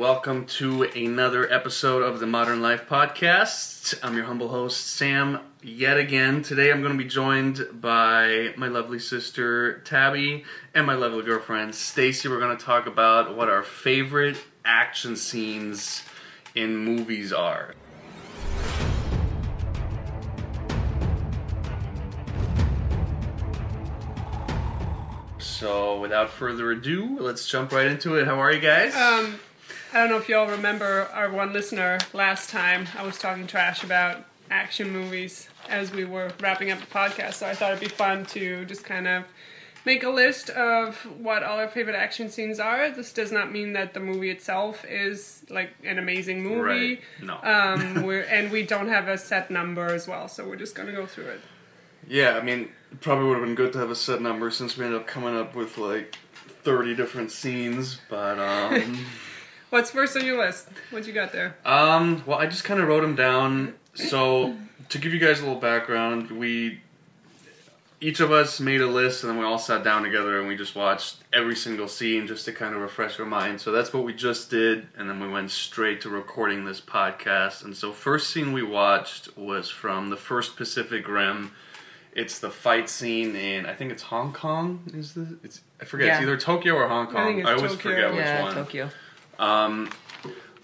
Welcome to another episode of the Modern Life Podcast. I'm your humble host, Sam, yet again. Today I'm going to be joined by my lovely sister, Tabby, and my lovely girlfriend, Stacy. We're going to talk about what our favorite action scenes in movies are. So, without further ado, let's jump right into it. How are you guys? Um, I don't know if y'all remember our one listener last time. I was talking trash about action movies as we were wrapping up the podcast, so I thought it'd be fun to just kind of make a list of what all our favorite action scenes are. This does not mean that the movie itself is like an amazing movie. Right. No. Um, we're, and we don't have a set number as well, so we're just gonna go through it. Yeah, I mean, probably would have been good to have a set number since we ended up coming up with like 30 different scenes, but um What's first on your list? What you got there? um well, I just kind of wrote them down. So, to give you guys a little background, we each of us made a list and then we all sat down together and we just watched every single scene just to kind of refresh our mind. So that's what we just did and then we went straight to recording this podcast. And so first scene we watched was from the first Pacific Rim. It's the fight scene in I think it's Hong Kong. Is the it's I forget it's Yeah. either Tokyo or Hong I Kong. think it's always Tokyo. forget which yeah, one. Tokyo. Um,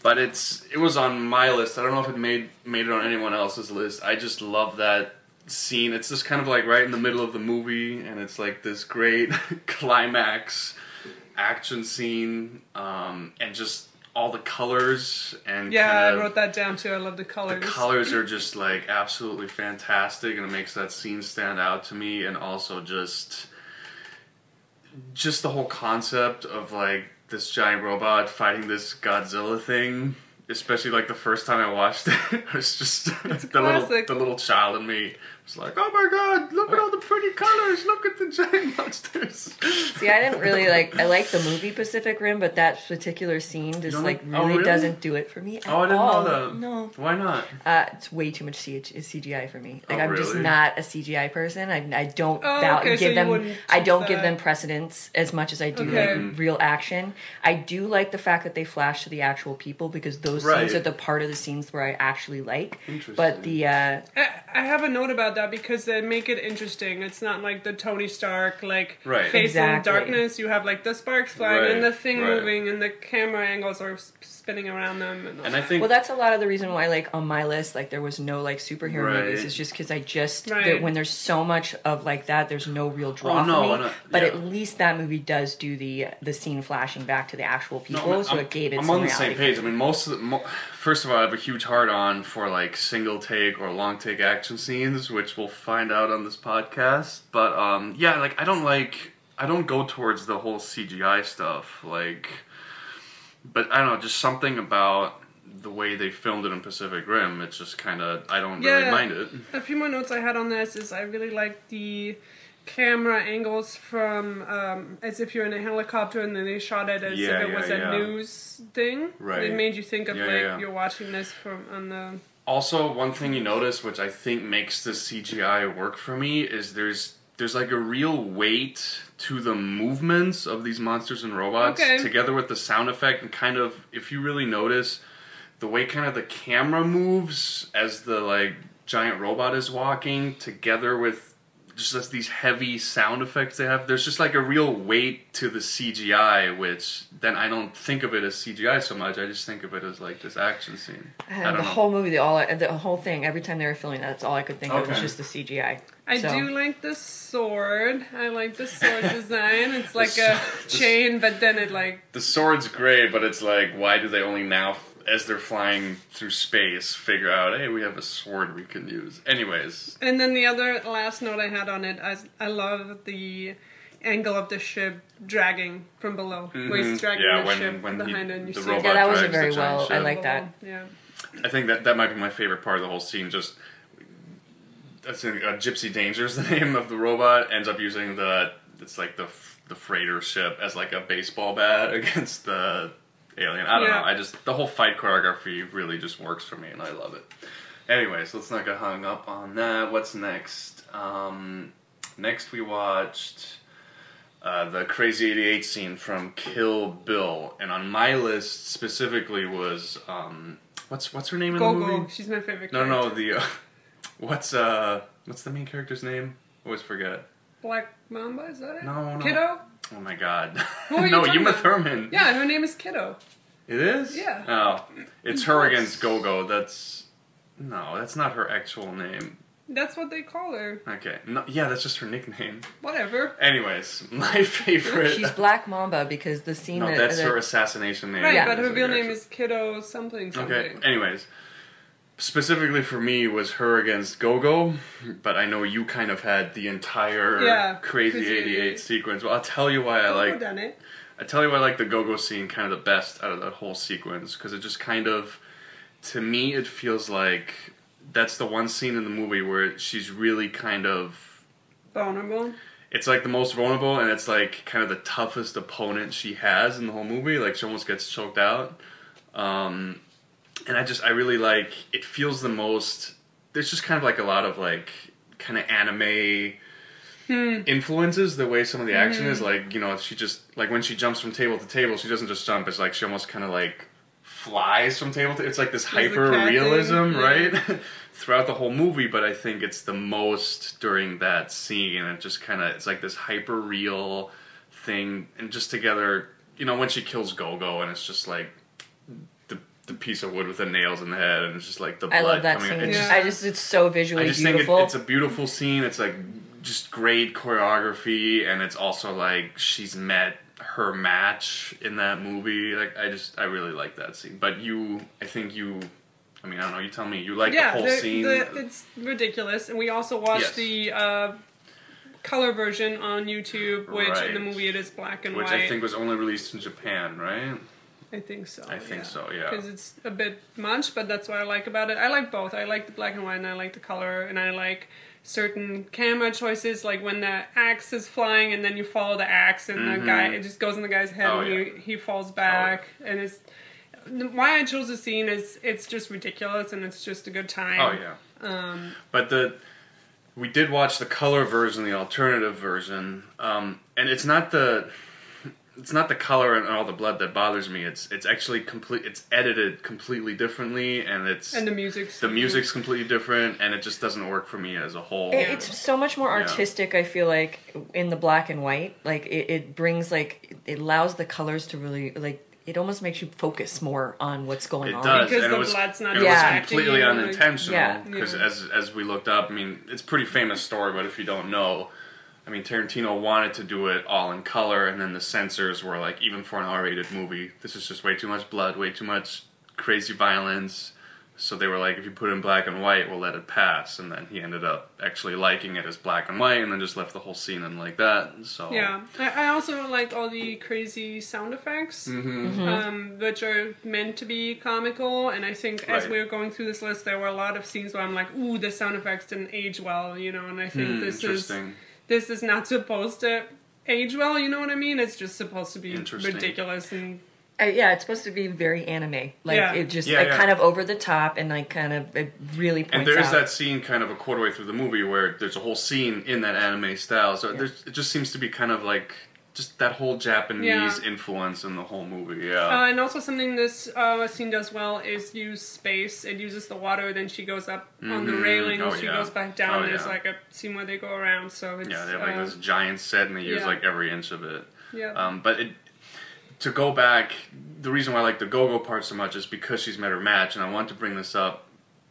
but it's it was on my list. I don't know if it made made it on anyone else's list. I just love that scene. It's just kind of like right in the middle of the movie, and it's like this great climax action scene, um, and just all the colors and Yeah, I wrote that down too. I love the colors. the colors. colors are just like absolutely fantastic and it makes that scene stand out to me and also just just the whole concept of like this giant robot fighting this Godzilla thing especially like the first time I watched it it was just the little the little child in me was like oh my god look at all the pretty colors look at the giant monsters See, I didn't really like. I like the movie Pacific Rim, but that particular scene just like like- oh, really, really? doesn't do it for me. At oh I didn't all. know that No, why not uh, it's way too much CH- CGI for me. Like Oh, I'm just not a CGI person. I, I don't Oh, val- okay, give you them. I don't choose give them precedence as much as I do Okay. like real action. I do like the fact that they flash to the actual people because those Right. scenes are the part of the scenes where I actually like. Interesting. But the uh, I, I have a note about that because they make it interesting. It's not like the Tony Stark like Right. face in darkness. You have like the sparks flying Right, and the thing right. moving and the camera angles are spinning around them. And, and I think Well, that's a lot of the reason why, like, on my list, like, there was no like superhero Right. movies. It's just because I just Right. there- when there's so much of like that, there's no real draw Oh, no, for me. uh, but yeah. at least that movie does do the the scene flashing back to the actual people, No, so I'm- it gave it I'm some on the same page. I mean, most of the, mo- first of all, I have a huge heart on for like single take or long take action scenes, which we'll find out on this podcast. But um, yeah, like I don't like I don't go towards the whole CGI stuff. Like, but I don't know, just something about the way they filmed it in Pacific Rim. It's just kind of I don't really mind it. a few more notes I had on this is I really like the camera angles from um, as if you're in a helicopter and then they shot it as Yeah, if it was yeah, a yeah. news thing. Right. It made you think of Yeah, like yeah, yeah. you're watching this from on the Also, one thing you notice, which I think makes the CGI work for me, is there's there's like a real weight to the movements of these monsters and robots, Okay. together with the sound effect, and kind of if you really notice the way kind of the camera moves as the like giant robot is walking, together with just as these heavy sound effects they have. There's just like a real weight to the CGI, which then I don't think of it as CGI so much. I just think of it as like this action scene. Uh, I And don't the know. whole movie, the all the whole thing, every time they were filming that, that's all I could think of was just the CGI. I So- do like the sword. I like the sword design. It's like The a s- the chain, but then it like the sword's great, but it's like, why do they only now, f- as they're flying through space, figure out, hey, we have a sword we can use? Anyways, And then the other last note I had on it, I, I love the angle of the ship dragging from below, where Mhm. he's dragging Yeah, the when- ship when behind it, and you the see robot Yeah, that wasn't drags the very giant well. I like that. Yeah. I think that that might be my favorite part of the whole scene. Just that's uh, Gypsy Danger's the name of the robot. Ends up using the it's like the the freighter ship as like a baseball bat against the alien. I don't Yeah. know. I just the whole fight choreography really just works for me, and I love it. Anyways, let's not get hung up on that. What's next? Um, next we watched uh, the Crazy 88 scene from Kill Bill. And on my list specifically was um, what's what's her name in the Gogo. movie? She's my favorite. No, no, the uh, what's uh what's the main character's name? Always forget. Black Mamba. Is that it? No, no. Kiddo. Oh my god. Who are you no, talking Uma about? Thurman. Yeah, her name is Kiddo. It is? Yeah. Oh. It's her against Gogo. That's no, that's not her actual name. That's what they call her. Okay. No, yeah, that's just her nickname. Whatever. Anyways, my favorite She's Black Mamba because the scene No, that, that's that- her assassination name. Right, Yeah. but her real name is Kiddo something something. Okay. Anyways, specifically for me was her against Gogo, but I know you kind of had the entire Yeah, crazy Crazy 88 88. sequence. Well, I'll tell you why I like done it. I tell you why I like the Go-Go scene kind of the best out of that whole sequence because it just kind of, to me, it feels like that's the one scene in the movie where she's really kind of. Vulnerable. It's like the most vulnerable, and it's like kind of the toughest opponent she has in the whole movie. Like she almost gets choked out, um, and I just I really like. It feels the most. There's just kind of like a lot of like kind of anime influences the way some of the action is like you know she just like when she jumps from table to table she doesn't just jump it's like she almost kind of like flies from table to it's like this hyper realism thing, right throughout the whole movie but i think it's the most during that scene and it just kind of it's like this hyper real thing and just together you know when she kills gogo and it's just like the the piece of wood with the nails in the head and it's just like the blood I love that coming scene. out. It's just- I just it's so visually I just think it, it's a beautiful scene. It's like just great choreography, and it's also like she's met her match in that movie. Like I just I really like that scene. But you, I think you, I mean I don't know. You tell me. You like yeah, the whole the- scene. the- it's ridiculous. And we also watched Yes. the uh, color version on YouTube, which in the movie it is black and which white. Which I think was only released in Japan, right? I think so. I think so, yeah. Because it's a bit much, but that's what I like about it. I like both. I like the black and white, and I like the color, and I like certain camera choices, like when the axe is flying, and then you follow the axe, and the guy it just goes in the guy's head, Mm-hmm. Oh, and yeah. he he falls back, and it's. Why I chose the scene is it's just ridiculous and it's just a good time. Oh yeah. Um, But the we did watch the color version, the alternative version, um, and it's not the it's not the color and all the blood that bothers me. It's it's actually complete. It's edited completely differently, and it's and the music's the music's completely different, and it just doesn't work for me as a whole. It- It's so much more Yeah. artistic. I feel like in the black and white, like it, it brings like it allows the colors to really like. It almost makes you focus more on what's going It on. does, Because and the it was, blood's not and it was Yeah. completely distracting you, unintentional. Yeah. Because Yeah. as as we looked up, I mean, it's a pretty famous story, but if you don't know, I mean, Tarantino wanted to do it all in color, and then the censors were like, even for an R-rated movie, this is just way too much blood, way too much crazy violence. So they were like, if you put it in black and white, we'll let it pass. And then he ended up actually liking it as black and white, and then just left the whole scene in like that. So Yeah, I, I also like all the crazy sound effects, Mm-hmm. um, which are meant to be comical. And I think as Right. we were going through this list, there were a lot of scenes where I'm like, "Ooh, the sound effects didn't age well," you know. And I think Hmm, this is interesting. This is not supposed to age well. You know what I mean? It's just supposed to be ridiculous and Uh, yeah, it's supposed to be very anime. Like Yeah. it just Yeah, like yeah. kind of over the top and like kind of it really points And there's out. that scene kind of a quarter way through the movie where there's a whole scene in that anime style. So there's, it just seems to be kind of like just that whole Japanese Yeah. influence in the whole movie. Uh, Yeah. and also something this uh, scene does well is use space. It uses the water, then she goes up on the Mhm. railing, Oh, she yeah. goes back down. Oh, There's yeah. like a scene where they go around, so it's yeah, they have like uh, this giant set and they use like every inch of it. yeah. Um, but it, to go back, the reason why I like the go-go part so much is because she's met her match, and I want to bring this up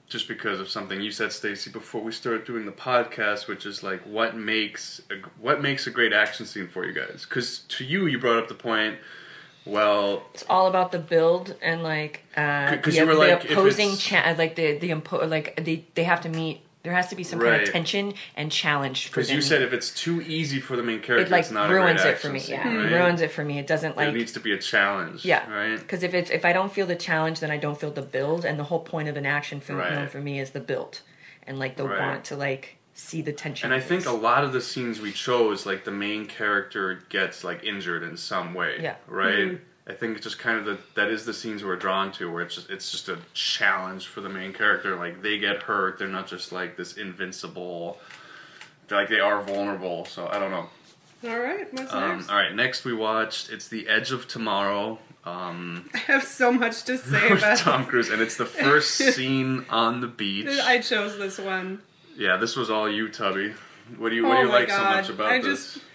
just because of something you said, Stacy, before we started doing the podcast, which is like what makes a, what makes a great action scene for you guys? Because to you, you brought up the point. Well, it's all about the build and like uh, the, you were the like, opposing cha- like the the impo- like they they have to meet. There has to be some kind Right. of tension and challenge for because you said if it's too easy for the main character, it like it's not ruins a great it for action me. scene, Yeah, right? ruins it for me. It doesn't There like needs to be a challenge. Yeah, right. Because if it's if I don't feel the challenge, then I don't feel the build, and the whole point of an action film Right. for me is the build, and like the Right. want to like see the tension. And I think a lot of the scenes we chose, like the main character gets like injured in some way. Yeah. Right. Mm-hmm. I think it's just kind of the that is the scenes we're drawn to, where it's just it's just a challenge for the main character. Like they get hurt, they're not just like this invincible. They're like they are vulnerable. So I don't know. All right, what's Um, next? all right, next we watched it's The Edge of Tomorrow. Um, I have so much to say about Tom Cruise, and it's the first scene on the beach. I chose this one. Yeah, this was all you, Tabby. What do you What oh do you like god! so much about I this? just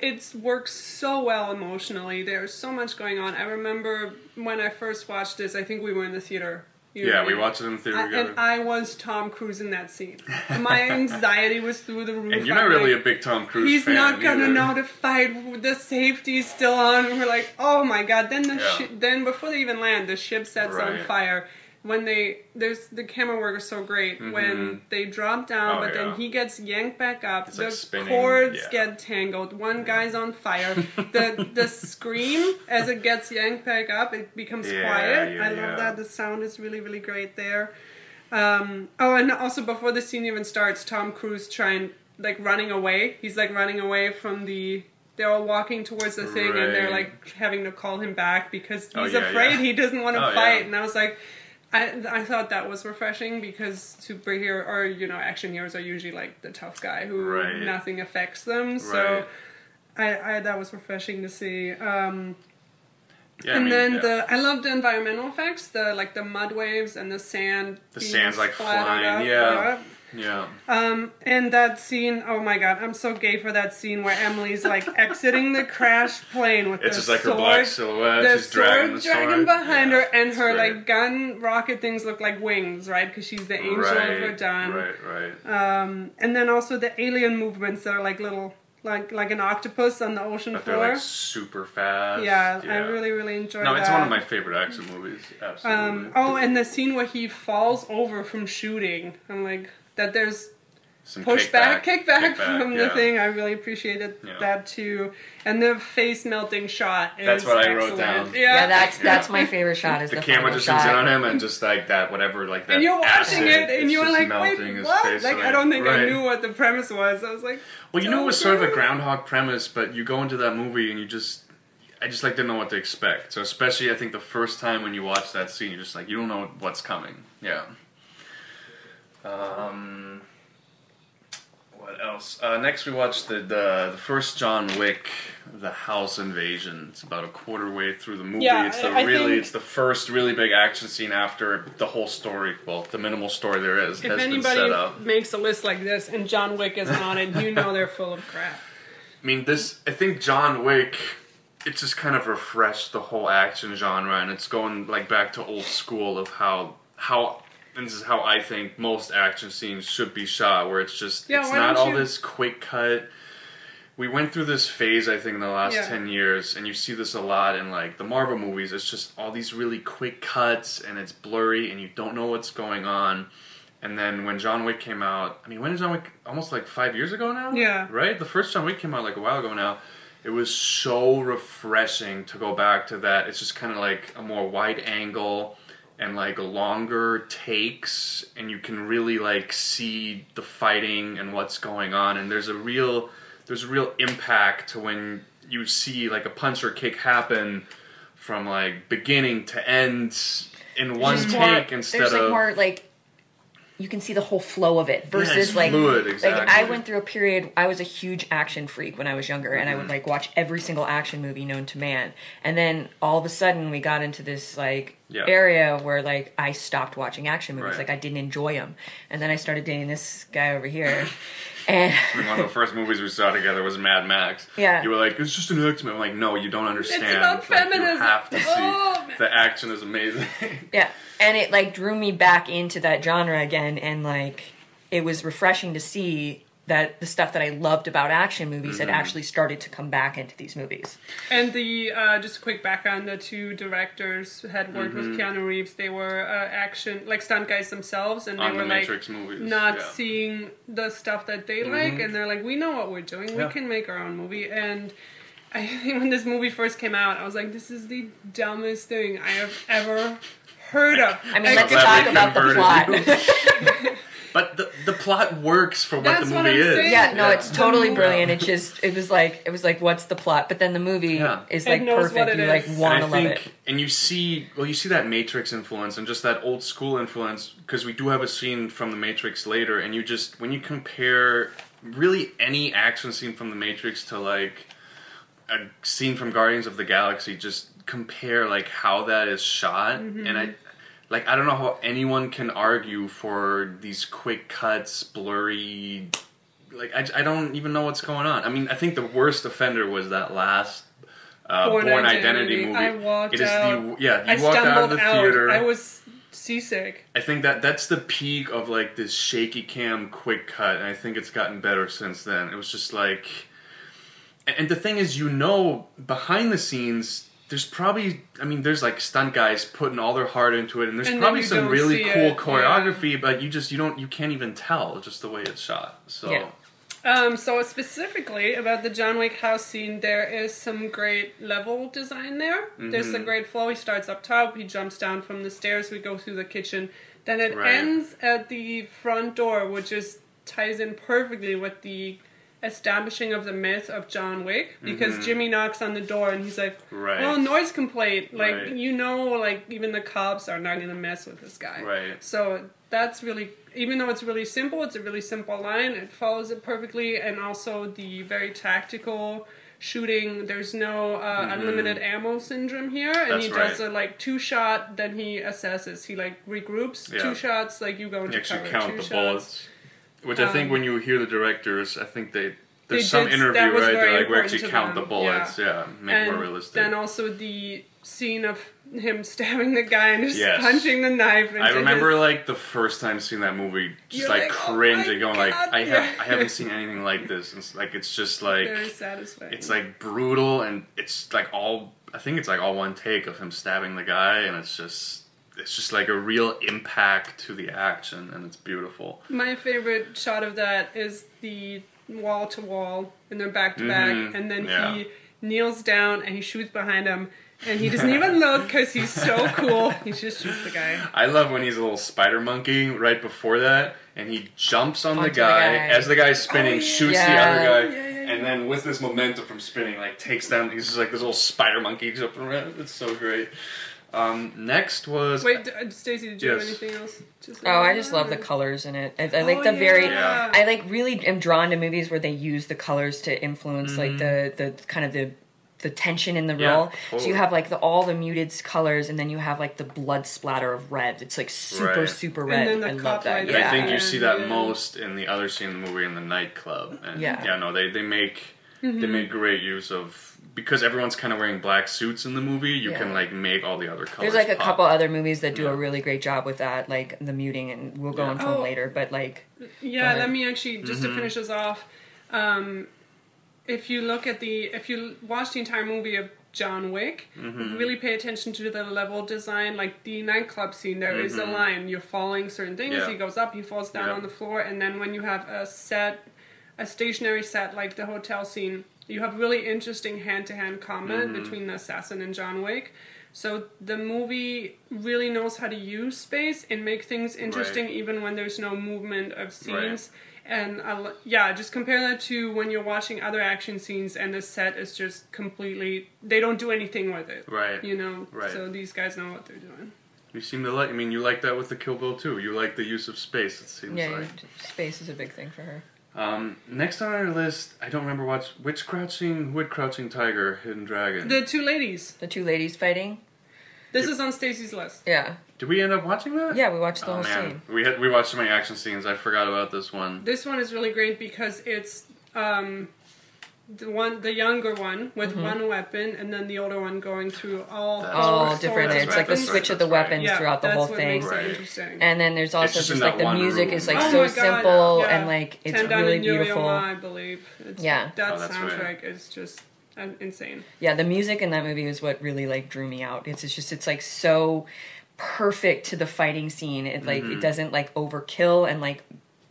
it works so well emotionally. There's so much going on. I remember when I first watched this. I think we were in the theater. You yeah, we watched it in the theater I, together. and I was Tom Cruise in that scene. My anxiety was through the roof. And you're I'm not really like, a big Tom Cruise He's not gonna either. know to fight. The safety's still on. We're like, oh my god! Then the Yeah. shi then before they even land, the ship sets on fire. When they there's the camera work is so great when they drop down, Oh, but yeah. then he gets yanked back up. It's the like cords yeah. get tangled. One guy's on fire. the the scream as it gets yanked back up, it becomes Yeah, quiet. yeah, I love yeah. that. The sound is really really great there. Um, oh, and also before the scene even starts, Tom Cruise trying like running away. He's like running away from the. They're all walking towards the thing, and they're like having to call him back because he's Oh, yeah, afraid yeah. he doesn't want to Oh, fight. yeah. And I was like, I I thought that was refreshing because superhero or you know action heroes are usually like the tough guy who Right. nothing affects them. So. Right. I, I that was refreshing to see. Um, Yeah, I and mean, then yeah. the I love the environmental effects, the like the mud waves and the sand. The sand's, like, flying, up, yeah. Yeah. Um, and that scene, oh my god, I'm so gay for that scene where Emily's like exiting the crash plane with It's the just like sword, her black silhouette. the She's dragging the sword dragging behind Yeah, her, and her like gun rocket things look like wings, right? Because she's the angel right, of Verdun. Right, right. Um, and then also the alien movements that are like little, like like an octopus on the ocean but they're floor. like super fast. yeah, I really really enjoyed No, that. it's one of my favorite action movies. Absolutely. Um, oh, and the scene where he falls over from shooting. I'm like that. There's Some pushback, kickback, kickback, kickback, from yeah. the thing. I really appreciated Yeah. that too. And the face melting shot. Is That's what I wrote excellent. down. Yeah, Yeah, that's Yeah. that's my favorite shot. Is The, the, camera just shot. zooms in on him and just like that, whatever, like that. and you're watching acid, it, and you're like, melting wait, his what? face Like, I don't think I knew what the premise was. I was like, Well, you knew it was sort of a groundhog premise, but you go into that movie and you just, I just like didn't know what to expect. So especially, I think the first time when you watch that scene, you're just like, you don't know what's coming. Yeah. Um. What else? Uh, next, we watched the, the the first John Wick, the house invasion. It's about a quarter way through the movie. Yeah, it's the I- I really, think- it's the first really big action scene after the whole story. Well, the minimal story there is if has been set anybody up. makes a list like this and John Wick isn't on it, you know they're full of crap. I mean, this. I think John Wick. It just kind of refreshed the whole action genre, and it's going like back to old school of how how. And this is how I think most action scenes should be shot, where it's just Yeah, it's not all you- this quick cut. We went through this phase, I think, in the last Yeah. ten years, and you see this a lot in like the Marvel movies. It's just all these really quick cuts, and it's blurry, and you don't know what's going on. And then when John Wick came out, I mean, when did John Wick? Almost like five years ago now. Yeah. Right. The first John Wick came out like a while ago now. It was so refreshing to go back to that. It's just kind of like a more wide angle and like longer takes, and you can really like see the fighting and what's going on. And there's a real there's a real impact to when you see like a punch or kick happen from like beginning to end in one take more- instead there's of like more like you can see the whole flow of it versus it's like fluid, like exactly. I went through a period I was a huge action freak when I was younger and I Mm-hmm. would like watch every single action movie known to man and then all of a sudden we got into this like Yeah. area where like I stopped watching action movies Right. like I didn't enjoy them and then I started dating this guy over here and one of the first movies we saw together was Mad Max. Yeah. You were like, it's just an action movie. I'm like, no, you don't understand. It's about Like, feminism. You have to see. Oh, man. the action is amazing. Yeah, and it like drew me back into that genre again, and like it was refreshing to see that the stuff that I loved about action movies Mm-hmm. had actually started to come back into these movies. And the uh, just a quick background: the two directors had worked Mm-hmm. with Keanu Reeves. They were uh, action like stunt guys themselves, and they On were the like Matrix movies. not yeah. Mm-hmm. seeing the stuff that they like, and they're like, "We know what we're doing. Yeah. We can make our own movie." And I think when this movie first came out, I was like, "This is the dumbest thing I have ever heard of." I mean, Like, let's talk about the plot. you. But the, the plot works for what That's the what movie I'm is. saying. yeah, no, Yeah. it's totally brilliant. It just it was like it was like what's the plot? But then the movie Yeah. is like perfect. You like is. And want to love it. and you see, well, you see that Matrix influence and just that old school influence because we do have a scene from the Matrix later, and you just when you compare really any action scene from the Matrix to like a scene from Guardians of the Galaxy, just compare like how that is shot, mm-hmm. and I like I don't know how anyone can argue for these quick cuts, blurry. Like I, I don't even know what's going on. I mean, I think the worst offender was that last uh, Bourne, Identity, movie. I walked It is out. the yeah. You I walked out of the out. theater. I was seasick. I think that that's the peak of like this shaky cam quick cut, and I think it's gotten better since then. It was just like, and the thing is, you know, behind the scenes, there's probably, I mean, there's like stunt guys putting all their heart into it, and there's And probably some really cool it, yeah. choreography, but you just you don't you can't even tell just the way it's shot. So Yeah. Um, so specifically about the John Wick house scene, there is some great level design there. There's Mm-hmm. a great flow. He starts up top, he jumps down from the stairs, we go through the kitchen. Then it Right. ends at the front door, which is ties in perfectly with the establishing of the myth of John Wick because Jimmy knocks on the door and he's like, Mm-hmm. Right. "Oh, noise complaint!" Like Right. you know, like even the cops are not gonna mess with this guy. Right. So that's really, even though it's really simple, it's a really simple line. It follows it perfectly, and also the very tactical shooting. There's no uh, unlimited ammo syndrome here, and Mm-hmm. That's he does right. a like two shot. Then he assesses. He like regroups. Yeah. Two shots, like you go you into actually cover. count two the shots. bullets, which I think Um, when you hear the directors, I think they. There's some did- interview, right? very They're like, we actually count them, the bullets, yeah, make it more realistic. then also the scene of him stabbing the guy and just Yes. punching the knife. Into I remember his, like the first time seeing that movie, just like, like, "Oh cringing, going like, God." I have I haven't seen anything like this. It's like it's just like very satisfying. it's like brutal and it's like all I think it's like all one take of him stabbing the guy and it's just it's just like a real impact to the action and it's beautiful. My favorite shot of that is the wall to wall, and they're back to back, Mhm, and then yeah. he kneels down and he shoots behind him, and he doesn't even look because he's so cool. He just shoots the guy. I love when he's a little spider monkey right before that, and he jumps on the Onto the guy, guy. as the guy's spinning, Oh, yeah. shoots Yeah. the other guy, Yeah, yeah, yeah. and then with this momentum from spinning, like takes down. He's just like this little spider monkey jumping around. It's so great. Um, next was Wait, d- uh, Stacey, did you have anything else? to say Oh, I just that, love the colors in it. I, I like Oh, the very. Yeah. I like really am drawn to movies where they use the colors to influence like the the kind of the the tension in the Mm-hmm. Yeah, role. So you have like the all the muted colors, and then you have like the blood splatter of red. It's like super Right. super And red. then the I love that. lights. And Yeah. I think you see that Yeah. most in the other scene in the movie in the nightclub. And Yeah. yeah, no, they they make they Mm-hmm. make great use of because everyone's kind of wearing black suits in the movie. You Yeah. can like make all the other colors. There's like a pop. couple other movies that do Yeah. a really great job with that, like the muting, and we'll go Yeah. into Oh. them later. But like, Yeah, let me actually just Mm-hmm. to finish this off. Um, if you look at the, if you watch the entire movie of John Wick, Mm-hmm. really pay attention to the level design. Like the nightclub scene, there is a line. You're following certain things. Mm-hmm. Yeah. He goes up, he falls down Yeah. on the floor, and then when you have a set, a stationary set like the hotel scene, you have really interesting hand-to-hand combat Mm-hmm. between the assassin and John Wick. So the movie really knows how to use space and make things interesting even when there's no movement of scenes. And I l- yeah, just compare that to when you're watching other action scenes and the set is just completely they don't do anything with it. Right. You know. Right. So these guys know what they're doing. You seem to like. I mean, you like that with the Kill Bill too. You like the use of space. It seems yeah, like. space is a big thing for her. Um, next on our list, I don't remember watch which crouching, which crouching tiger, hidden dragon. The two ladies. The two ladies fighting. This is on Stacy's list. Yeah, Did we end up watching that? yeah, we watched the Oh whole man, scene. we had we watched so many action scenes. I forgot about this one. This one is really great because it's um, the one, the younger one with Mm-hmm. one weapon, and then the older one going through all That's All right. different. It's right, like the switch right, of the that's right. weapons Yeah, throughout the whole what thing. makes Right. it interesting. And then there's also just just, like the music room. is like Oh so God, simple yeah. and like it's Ten really beautiful. Ma, I believe. It's, Yeah. that Oh, that's right. soundtrack is just uh, insane. Yeah, the music in that movie is what really like drew me out. It's, it's just it's like so perfect to the fighting scene. It like Mm-hmm. it doesn't like overkill and like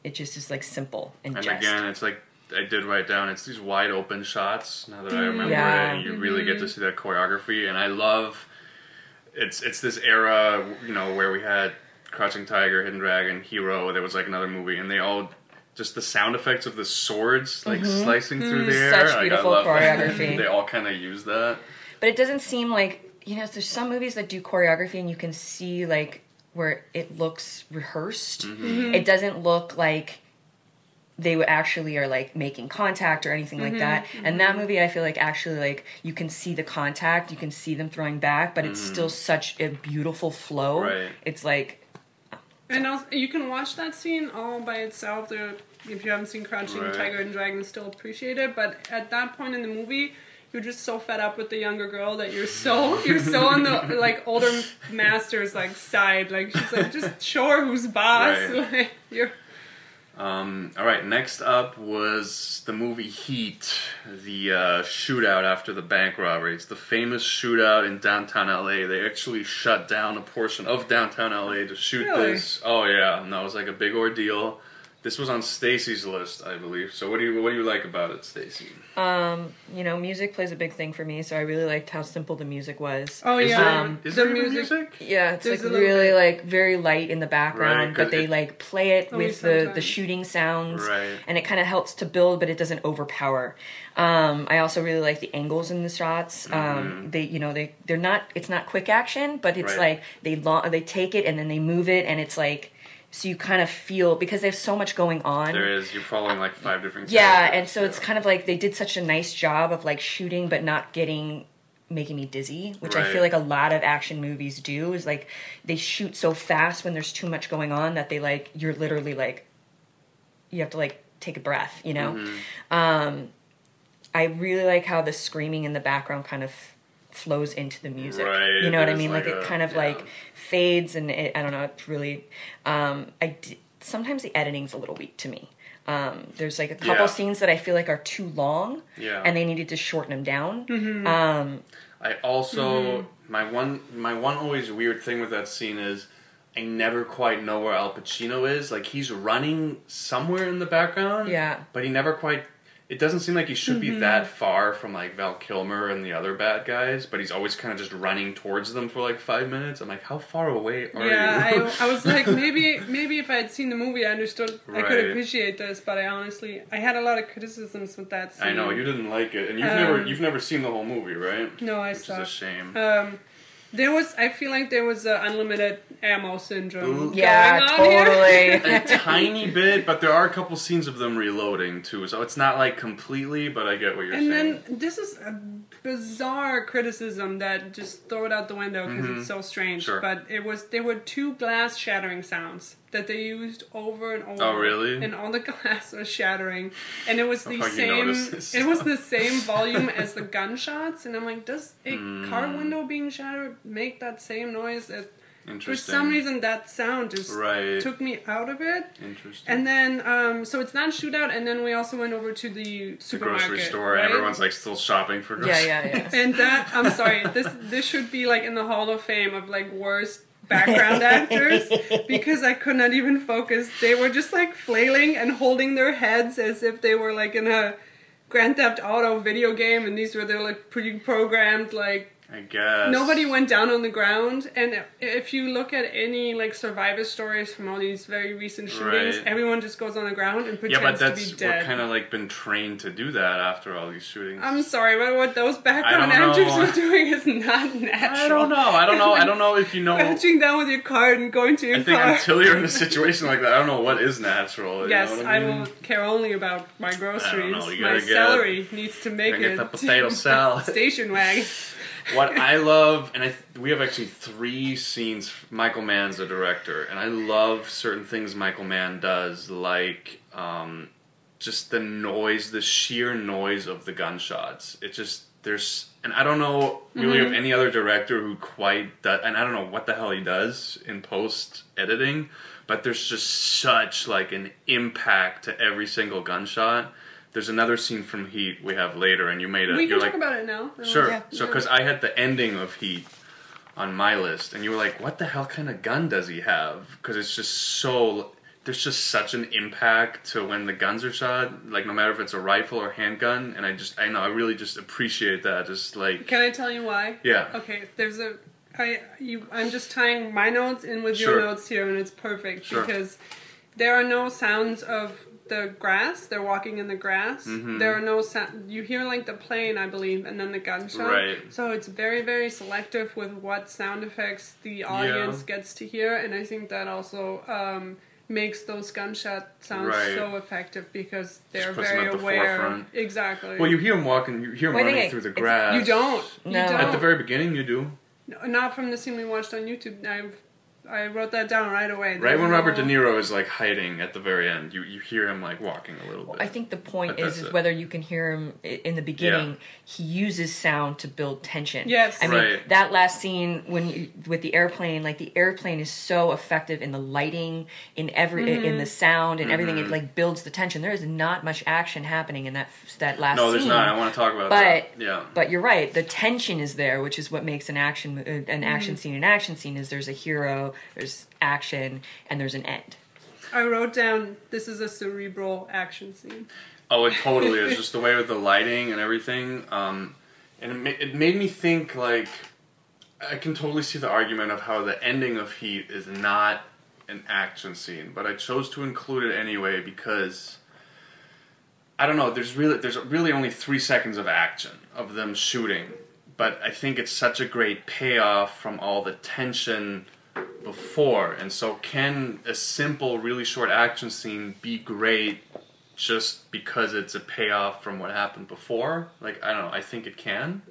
it just is like simple and, And just. again, it's like I did write down. It's these wide open shots. Now that I remember Yeah. it, you really get to see that choreography. And I love. It's it's this era, you know, where we had Crouching Tiger, Hidden Dragon, Hero. There was like another movie, and they all just the sound effects of the swords like slicing through the air. Mm-hmm. Such like, beautiful that. choreography. they all kind of use that. But it doesn't seem like you know. There's some movies that do choreography and you can see like where it looks rehearsed. Mm-hmm. It doesn't look like they actually are like making contact or anything like mm-hmm, that. Mm-hmm. And that movie, I feel like actually like you can see the contact, you can see them throwing back, but it's mm. still such a beautiful flow. Right. It's like And also, you can watch that scene all by itself. There, if you haven't seen Crouching Right. Tiger and Dragon, still appreciate it. But at that point in the movie, you're just so fed up with the younger girl that you're so you're so on the like older master's like side. Like she's like, just show her who's boss. Right. Like, you're Um, all right, next up was the movie Heat, the uh, shootout after the bank robbery. It's the famous shootout in downtown LA. They actually shut down a portion of downtown LA to shoot Really? this. Oh yeah, and that was like a big ordeal. This was on Stacy's list, I believe. So what do you what do you like about it, Stacy? um, you know, music plays a big thing for me, so I really liked how simple the music was. oh Is yeah, there, Um, is the there even music. music? Yeah, it's There's like really bit. like very light in the background, Right, 'cause but they it- like play it with the the shooting sounds, Right. and it kind of helps to build, but it doesn't overpower. Um, I also really like the angles in the shots. Um, they, you know, they they're not it's not quick action, but it's Mm-hmm. Right. like they long they take it and then they move it, and it's like so you kind of feel because there's so much going on. There is. You're following like five different. Yeah, and so it's kind of like they did such a nice job of like shooting but not getting making me dizzy, which I feel like a lot of action movies do is like they shoot so fast when there's too much going on that they like you're literally like you have to like take a breath, you know. Mm-hmm. Um I really like how the screaming in the background kind of flows into the music. Right, You know what I mean? Like, like it kind of yeah. like fades and it, I don't know, it's really um I d- sometimes the editing's a little weak to me. Um, there's like a couple Yeah. scenes that I feel like are too long, Yeah. and they needed to shorten them down. Mm-hmm. Um, I also Mm-hmm. my one my one always weird thing with that scene is I never quite know where Al Pacino is. Like he's running somewhere in the background. Yeah. But he never quite it doesn't seem like he should Mm-hmm. be that far from like Val Kilmer and the other bad guys, but he's always kind of just running towards them for like five minutes. I'm like, how far away are yeah, you? I, I was like, maybe maybe if I had seen the movie, I understood, I could appreciate this. But I honestly, I had a lot of criticisms with that scene. I know you didn't like it, and you've never Um, you've never seen the whole movie, right? No, I Which saw. is a shame. Um, there was, I feel like there was a unlimited ammo syndrome. Ooh. yeah, going on here. totally. a tiny bit, but there are a couple scenes of them reloading too, so it's not like completely. But I get what you're And saying. And then this is a bizarre criticism that just throw it out the window because it's so strange. Mm-hmm. Sure. But it was there were two glass shattering sounds that they used over and over. Oh, really? And all the glass was shattering, and it was the same. It was the same volume as the gunshots, and I'm like, does a Hmm. car window being shattered make that same noise? As, for some reason, that sound just Right. took me out of it. Interesting. And then, um, so it's not shootout, and then we also went over to the the supermarket. grocery store, right? everyone's like still shopping for yeah, groceries. yeah, yeah. And that, I'm sorry, this this should be like in the Hall of Fame of like worst background actors because I could not even focus. They were just like flailing and holding their heads as if they were like in a Grand Theft Auto video game, and these were their like pre-programmed like I guess Nobody went down on the ground, and if you look at any like survivor stories from all these very recent shootings, Right. everyone just goes on the ground and Yeah, but pretends to that's be dead. we're kind of like been trained to do that after all these shootings. I'm sorry, but what those background I actors know. were doing is not natural. I don't know. I don't know. I don't know if you know. I Crouching down with your card and going to your think car. until you're in a situation like that, I don't know what is natural. you yes, know what I, I, mean? will care only about my groceries. know, you my get- celery needs to make Gotta get the potato salad. Station wagon. What I love, and I th- we have actually three scenes. Michael Mann's the director, and I love certain things Michael Mann does, like um, just the noise, the sheer noise of the gunshots. It just there's, and I don't know really Mm-hmm. of any other director who quite does, and I don't know what the hell he does in post editing, but there's just such like an impact to every single gunshot. There's another scene from Heat we have later, and you made it. We you're can like, talk about it now. Oh, sure. Yeah. So, because I had the ending of Heat on my list, and you were like, "What the hell kind of gun does he have?" Because it's just so. There's just such an impact to when the guns are shot, like no matter if it's a rifle or handgun, and I just, I know, I really just appreciate that. Just like, Can I tell you why? yeah, Okay, there's a. I you. I'm just tying my notes in with Sure. your notes here, and it's perfect Sure. because there are no sounds of the grass. They're walking in the grass. Mhm. There are no sound. You hear like the plane, I believe, and then the gunshot. Right. So it's very very selective with what sound effects the audience gets to hear, and I think that also um, makes those gunshot sounds Right. so effective because they're puts very at the aware. forefront. Exactly. Well, you hear them walking. You hear him Well, running it- through the grass. You don't. You No. don't. At the very beginning, you do. No, Not from the scene we watched on YouTube. I I wrote that down right away. Right when Robert De Niro is like hiding at the very end, you you hear him like walking a little bit. I think the point But is, that's is it. whether you can hear him i- in the beginning. He uses sound to build tension. Yes. I mean Right. that last scene when you, with the airplane, like the airplane is so effective in the lighting, in every in the sound, and everything. Mm-hmm. It like builds the tension. There is not much action happening in that that last. Scene. No, there's scene. not. I want to talk about But that. Yeah. but you're right. The tension is there, which is what makes an action uh, an action scene an action scene. Is there's a hero, there's action, and there's an end. I wrote down this is a cerebral action scene. Oh, it totally is. Just the way with the lighting and everything. Um, and it, ma- it made me think like I can totally see the argument of how the ending of Heat is not an action scene, but I chose to include it anyway because I don't know. There's really there's really only three seconds of action of them shooting, but I think it's such a great payoff from all the tension before, and so can a simple, really short action scene be great just because it's a payoff from what happened before? Like I don't know. I think it can.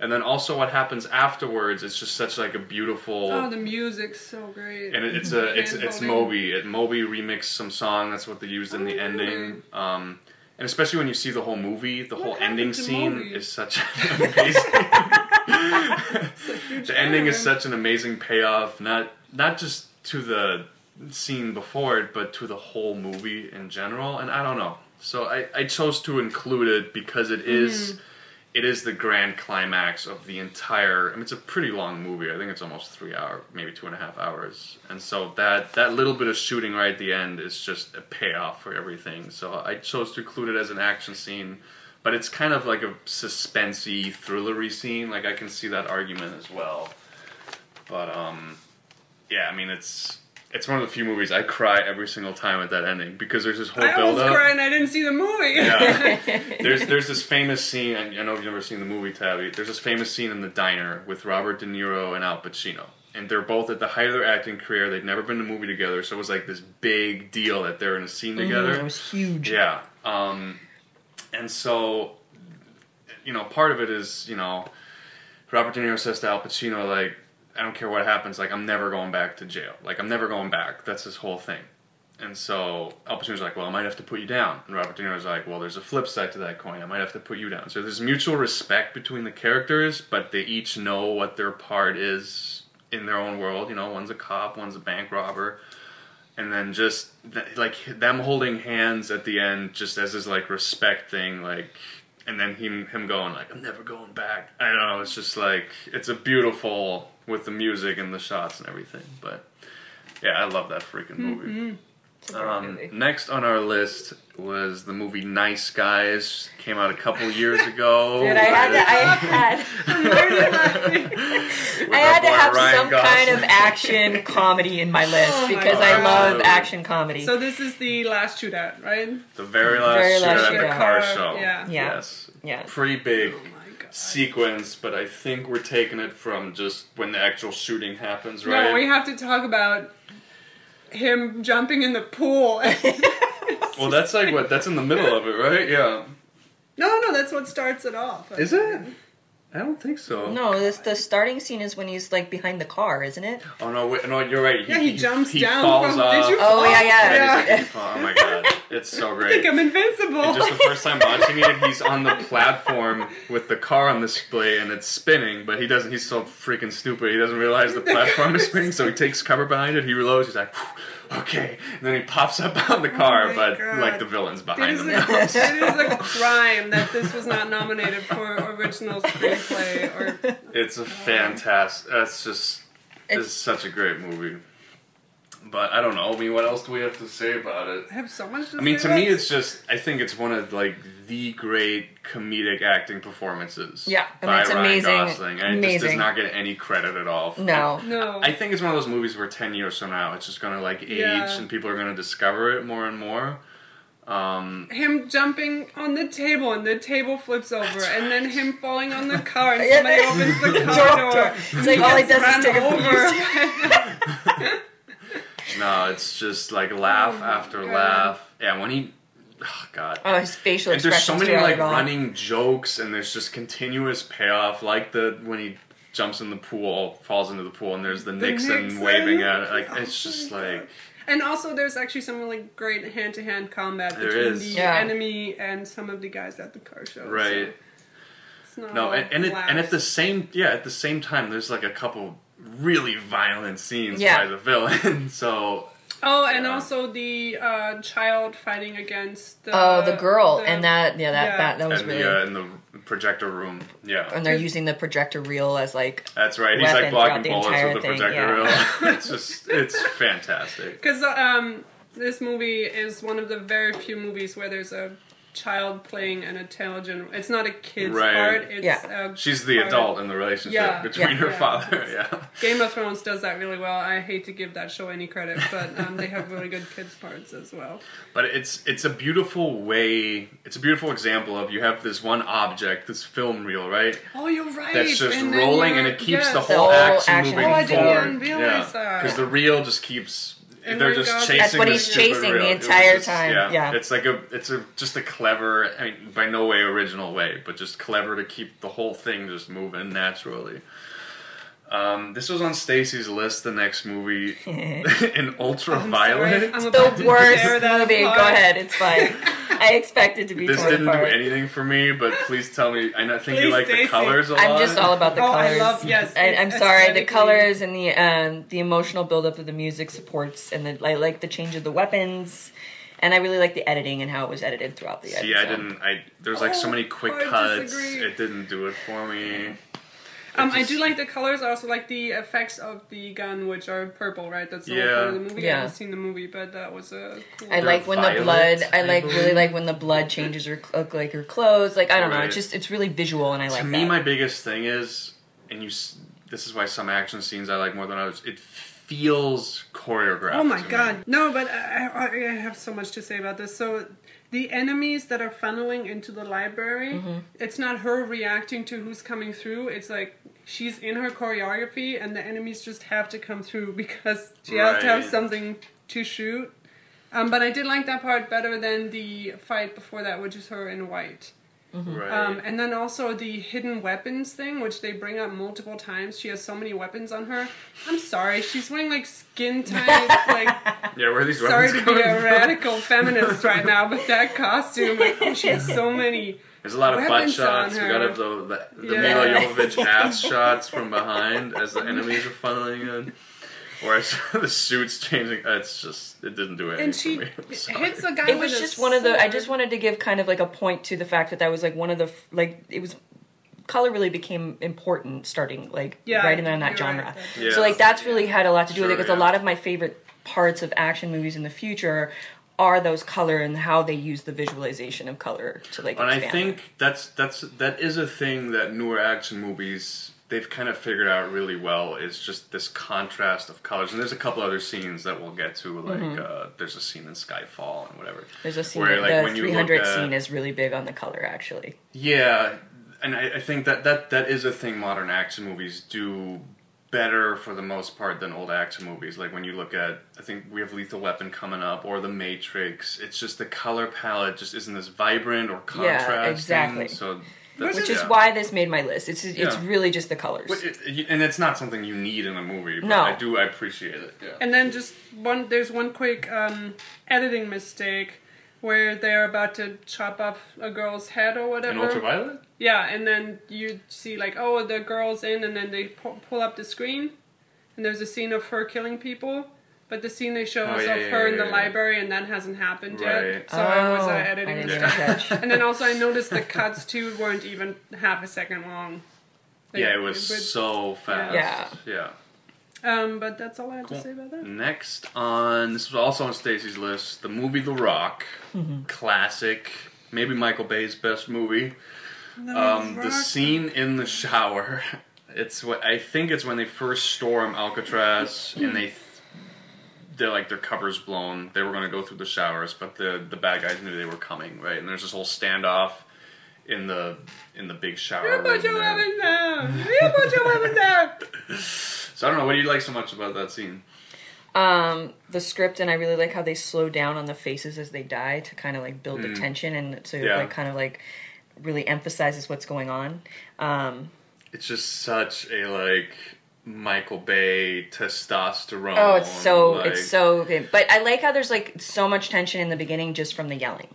And then also what happens afterwards is just such like a beautiful Oh, the music's so great. and it, it's a it's it's Moby. It Moby remixed some song. That's what they used in the Oh, ending. Um, and especially when you see the whole movie, the What whole ending scene Moby? is such amazing. The ending is such an amazing payoff. Not not just to the scene before it, but to the whole movie in general. And I don't know. So I, I chose to include it because it is- mm-hmm. it is the grand climax of the entire. I mean, it's a pretty long movie. I think it's almost three hour, maybe two and a half hours. And so that that little bit of shooting right at the end is just a payoff for everything. So I chose to include it as an action scene, but it's kind of like a suspensey, thrillery scene. Like I can see that argument as well. But um, yeah, I mean it's. It's one of the few movies I cry every single time at that ending because there's this whole I build almost up. cried and I didn't see the movie. Yeah. there's there's this famous scene. and I know you've never seen the movie, Tabby. There's this famous scene in the diner with Robert De Niro and Al Pacino, and they're both at the height of their acting career. They'd never been in a movie together, so it was like this big deal that they're in a scene together. It was huge. Yeah. Um, and so, you know, part of it is, you know, Robert De Niro says to Al Pacino, like, I don't care what happens, like, I'm never going back to jail. Like, I'm never going back. That's his whole thing. And so Al Pacino's like, well, I might have to put you down. And Robert De Niro's like, well, there's a flip side to that coin. I might have to put you down. So there's mutual respect between the characters, but they each know what their part is in their own world. You know, one's a cop, one's a bank robber and then just th- like them holding hands at the end just as his like respect thing like and then him him going like i'm never going back. I don't know it's just like it's a beautiful with the music and the shots and everything but yeah i love that freaking movie. Great um, next on our list was the movie Nice Guys. Came out a couple years ago. Dude, I had to, I had, I had to have Ryan some Gosling. kind of action comedy in my list Oh my because I love action comedy. So this is the last shootout, right? The very last, Very last shootout at the car Car, show. yeah. Yeah. Yes. yeah. Pretty big Oh sequence, but I think we're taking it from just when the actual shooting happens, right? No, we have to talk about him jumping in the pool. well, that's like what? That's in the middle of it, right? Yeah. no, no, that's what starts it off. Is it? I don't think so. No, this the starting scene is when he's like behind the car, isn't it? Oh no! Wait, no, you're right. Yeah, he jumps he down falls from. off. Did you? Oh, fall? yeah, yeah. yeah. Oh my god, it's so great. I great. think I'm invincible. And just the first time watching it, he's on the platform with the car on the display and it's spinning, but he doesn't. He's so freaking stupid. He doesn't realize the platform is spinning, so he takes cover behind it. He reloads. He's like, "Whew, okay, and then he pops up on the oh car, Oh but God. like the villain's behind is, him. a, it is a crime that this was not nominated for original screenplay or It's a fantastic. That's just. It's, such a great movie. But I don't know. I mean, what else do we have to say about it? I have so much to I mean, say to me, it's just. I think it's one of like the great comedic acting performances. Yeah, I mean, by it's Ryan amazing, Gosling, and it just does not get any credit at all. No. No. I think it's one of those movies where ten years from now, it's just gonna like age, Yeah. and people are gonna discover it more and more. Um, him jumping on the table and the table flips over, That's and then him falling on the car and Yeah, somebody opens the car door. door. It's like all he does is Run take a over. no, No, it's just like oh laugh Oh after God. laugh. Yeah, when he, oh god. Oh, his facial and there's so many like it running jokes, and there's just continuous payoff, like the when he jumps in the pool, falls into the pool, and there's the, Nixon, Nixon. waving at it. Like Oh it's just like God. And also, there's actually some really great hand-to-hand combat There between is. the Yeah. enemy and some of the guys at the car show. right. it's not No, and and, it, and at the same yeah, at the same time, there's like a couple really violent scenes Yeah. by the villain. so Oh, and Yeah. also the uh, child fighting against the Oh, the girl, the- and that yeah, that yeah. that, that was and really. the uh, in the projector room, yeah. and they're using the projector reel as like That's right. He's like blocking bullets with the thing, projector yeah. reel. it's just it's fantastic. Because um, this movie is one of the very few movies where there's a child playing an intelligent. It's not a kid's Right. part. It's Yeah. a She's the part. adult in the relationship Yeah. between Yeah. her Yeah. father. Yeah. Game of Thrones does that really well. I hate to give that show any credit, but um, they have really good kids parts as well. But it's it's a beautiful way. It's a beautiful example of you have this one object, this film reel, right? Oh, you're right. That's just And rolling, and it keeps yes. the The whole whole action, action moving Oh, I didn't forward. even realize that. because the reel just keeps. And they're just God. chasing. That's what he's stupid chasing the reel. It was entire just- time, Yeah. yeah. it's like a it's a just a clever, I mean, by no way original way, but just clever to keep the whole thing just moving naturally. Um, this was on Stacy's list. The next movie, in I'm Ultraviolet. I'm the worst tear that movie. Go ahead, it's fine. I expected to be This didn't apart. do anything for me, but please tell me. I know- think you Please, like the colors a lot. I'm just all about the Oh, I colors. love- yes, I, I'm sorry. The colors and the um, the emotional buildup of the music supports, and the, I like the change of the weapons, and I really like the editing and how it was edited throughout the. See, I didn't. I there's like so Oh, many quick I cuts. disagree. It didn't do it for me. Um, It I do like the colors. I also like the effects of the gun, which are purple, right? That's the whole part of the movie. I haven't seen the movie, but that was a cool. I They're like when the blood. I I like really like when the blood changes her like her clothes. Like I don't know. It's just it's really visual, and I like to me, that. my biggest thing is, and you. This is why some action scenes I like more than others. It feels choreographed. Oh my to me. god! No, but I, I, I have so much to say about this. So the enemies that are funneling into the library, Mm-hmm. it's not her reacting to who's coming through. It's like she's in her choreography, and the enemies just have to come through because she has to have something to shoot. Um, but I did like that part better than the fight before that, which is her in white. Right. Um, and then also the hidden weapons thing, which they bring up multiple times. She has so many weapons on her. I'm sorry, she's wearing like skin tight. like, yeah, where are these sorry to be a from? radical feminist right now, but that costume, like, she has so many. There's a lot of butt shots. We got the the, the Yeah. Milla Jovovich ass shots from behind as the enemies are funneling in. Whereas the suits changing, it's just it didn't do anything And she for me. Hits the guy it was with a just one of the. I just wanted to give kind of like a point to the fact that that was like one of the like it was. Color really became important starting like Yeah, right in there in that genre. right, Yeah. So like that's really had a lot to do with it because yeah. a lot of my favorite parts of action movies in the future are those color and how they use the visualization of color to like. And I think it. that's that's that is a thing that newer action movies they've kind of figured out really well is just this contrast of colors. And there's a couple other scenes that we'll get to, like Mm-hmm. uh, there's a scene in Skyfall and whatever. there's a scene. where, like, the when you 300 at- scene is really big on the color actually. Yeah, and I, I think that, that that is a thing modern action movies do better for the most part than old action movies. Like when you look at, I think we have Lethal Weapon coming up or The Matrix. It's just the color palette just isn't as vibrant or Yeah, contrasting. exactly. So that's, Which is yeah. why this made my list. It's it's Yeah. really just the colors. But it- it- and it's not something you need in a movie. But No. I do. I appreciate it. Yeah. And then just one, there's one quick um, editing mistake where they're about to chop off a girl's head or In whatever. Ultraviolet. Yeah, and then you see like, oh, the girl's in, and then they pull up the screen, and there's a scene of her killing people, but the scene they show Oh, is yeah, of yeah, her in the yeah. library, and that hasn't happened Right. yet. So it was Oh, I editing didn't mistake. even catch. and then also I noticed the cuts too weren't even half a second long. Like, Yeah, it was but- so fast. Yeah. Yeah. Um, but that's all I have Cool. to say about that. Next on this was also on Stacy's list, the movie The Rock, classic, maybe Michael Bay's best movie. Um, the scene in the shower. It's what I think it's when they first storm Alcatraz and they they're like their covers blown. They were going to go through the showers, but the the bad guys knew they were coming, right? And there's this whole standoff in the in the big shower. You put room your weapons down. You put your weapons down. So I don't know. What do you like so much about that scene? um, the script, and I really like how they slow down on the faces as they die to kind of like build the tension and to Mm. Yeah. like kind of like really emphasizes what's going on. Um, It's just such a like Michael Bay testosterone. oh, it's so like- it's so good. But I like how there's like so much tension in the beginning just from the yelling,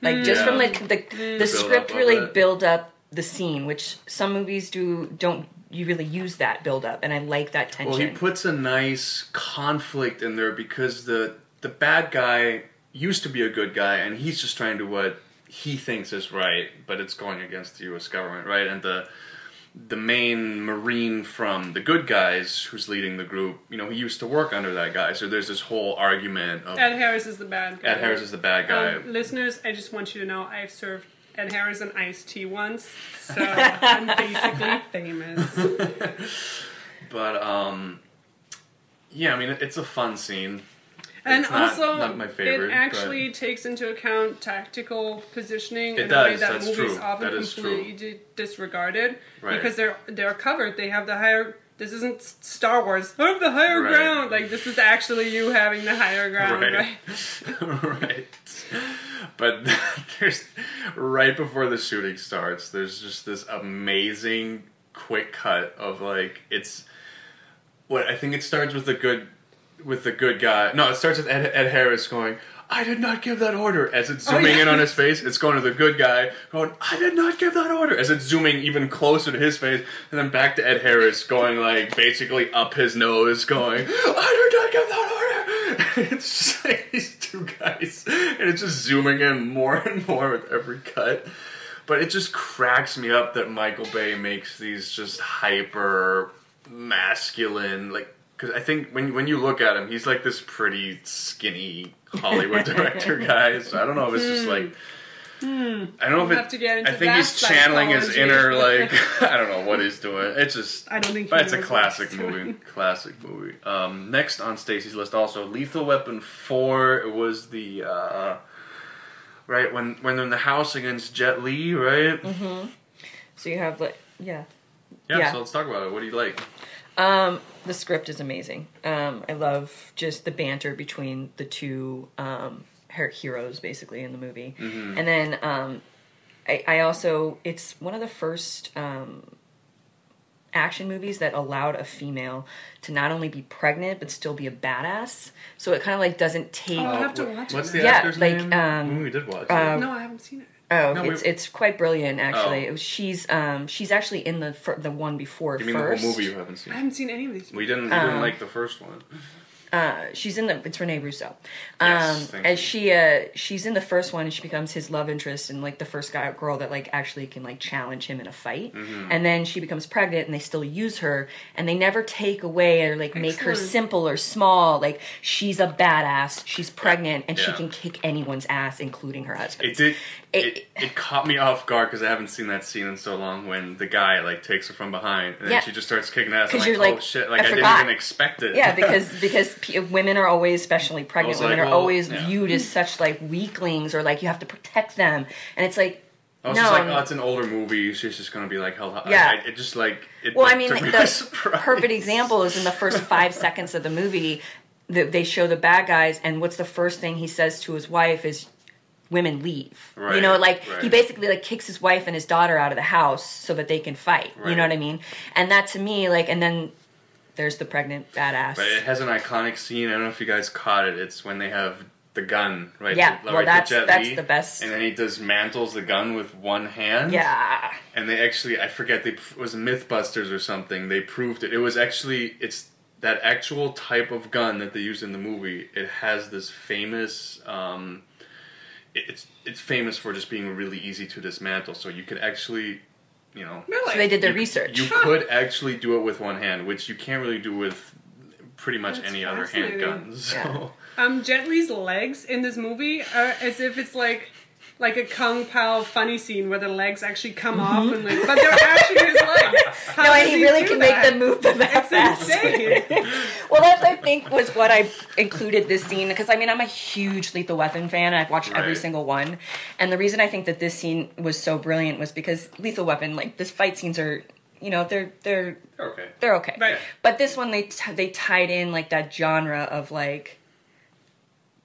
like just from like the mm. the Build up script really it. build up the scene, which some movies do don't. You really use that build up, and I like that tension. Well, he puts a nice conflict in there because the the bad guy used to be a good guy, and he's just trying to do what he thinks is right, but it's going against the U.S. government, right? And the the main marine from the good guys who's leading the group, you know, he used to work under that guy. So there's this whole argument of Ed Harris is the bad guy. Ed Harris is the bad guy. Um, listeners, I just want you to know I've served Ed Harris an iced tea once, so I'm basically famous. but um, yeah, I mean, it's a fun scene. And not- also, not favorite, it actually takes into account tactical positioning It in a way that movies true, often completely di- disregarded Right. because they're they're covered. They have the higher. This isn't Star Wars. I have the higher Right. ground. Like this is actually you having the higher ground, Right. right? right. But there's right before the shooting starts, there's just this amazing quick cut of like it's what I think it starts with a good with the good guy. No, it starts with Ed, Ed Harris going, "I did not give that order." As it's oh, zooming yeah. in on his face, it's going to the good guy going, "I did not give that order." As it's zooming even closer to his face, and then back to Ed Harris going like basically up his nose, going, "I did not give that order." it's just like these two guys, and it's just zooming in more and more with every cut. But it just cracks me up that Michael Bay makes these just hyper masculine, like because I think when when you look at him, he's like this pretty skinny Hollywood director guy. So I don't know if it's just like. I don't know We'll if it. have to get into I think he's channeling his inner like I don't know what he's doing. It's just I don't think. but it's a classic movie. Classic movie. Um, next on Stacy's list, also Lethal Weapon Four. It was the uh, right when when they're in the house against Jet Li, right? Mm-hmm. so you have like yeah. Yeah, Yeah. So let's talk about it. What do you like? Um, the script is amazing. Um, I love just the banter between the two um, her- heroes, basically in the movie. And then um, I, I also it's one of the first um, action movies that allowed a female to not only be pregnant but still be a badass. So it kind of like doesn't take. Oh, I'll have to what- watch What's it. the. Yeah, actor's like, name? um, Ooh, we did watch. uh, it. No, I haven't seen it. Oh, No, we- it's it's quite brilliant actually. Oh. She's um she's actually in the fir- the one before You mean first. the whole movie you haven't seen? I haven't seen any of these. We didn't. We didn't Um, like the first one. Uh, she's in the it's Renee Russo. Yes, Um, as you. she uh she's in the first one and she becomes his love interest and like the first guy girl that like actually can like challenge him in a fight. Mm-hmm. And then she becomes pregnant and they still use her and they never take away or like make her simple or small. Like she's a badass. She's pregnant and she can kick anyone's ass, including her husband. It did. It- It, it, caught me off guard because I haven't seen that scene in so long. When the guy like takes her from behind and then Yeah. she just starts kicking ass. I'm 'Cause like, you're oh like, shit! Like I I, didn't even expect it. Yeah, because because women are always, especially pregnant women, like, are well, always yeah. viewed as such like weaklings or like you have to protect them, and it's like I was no. just like, oh, it's an older movie. She's just gonna be like, hell. I- Yeah. I, it just like. It, Well, like, I mean, me the perfect example is in the first five seconds of the movie. That they show the bad guys, and what's the first thing he says to his wife is, "Women leave." You know, like he basically like kicks his wife and his daughter out of the house so that they can fight. You know what I mean? And that to me, like, and then there's the pregnant badass. But it has an iconic scene. I don't know if you guys caught it. It's when they have the gun, right? Yeah, to- well, right that's- that's the best. And then he dismantles the gun with one hand. yeah. and they actually I forget they it was MythBusters or something. They proved it. It was actually it's that actual type of gun that they used in the movie. It has this famous. Um, it's it's famous for just being really easy to dismantle. So you could actually, you know, Really? So they did their you, research. You could actually do it with one hand, which you can't really do with pretty much That's any other fascinating. handguns. So. Yeah. Um, Jet Li's legs in this movie are as if it's like like a Kung Pow funny scene where the legs actually come off and like, but they're actually his legs. How Mm-hmm. no, and does he really can that? make them move them that It's fast. insane. well, that I think was what I included this scene because I mean I'm a huge Lethal Weapon fan. I've watched every single one, and the reason I think that this scene was so brilliant was because Lethal Weapon, like this fight scenes are you know they're they're Okay. they're okay. Right. But this one they t- they tied in like that genre of like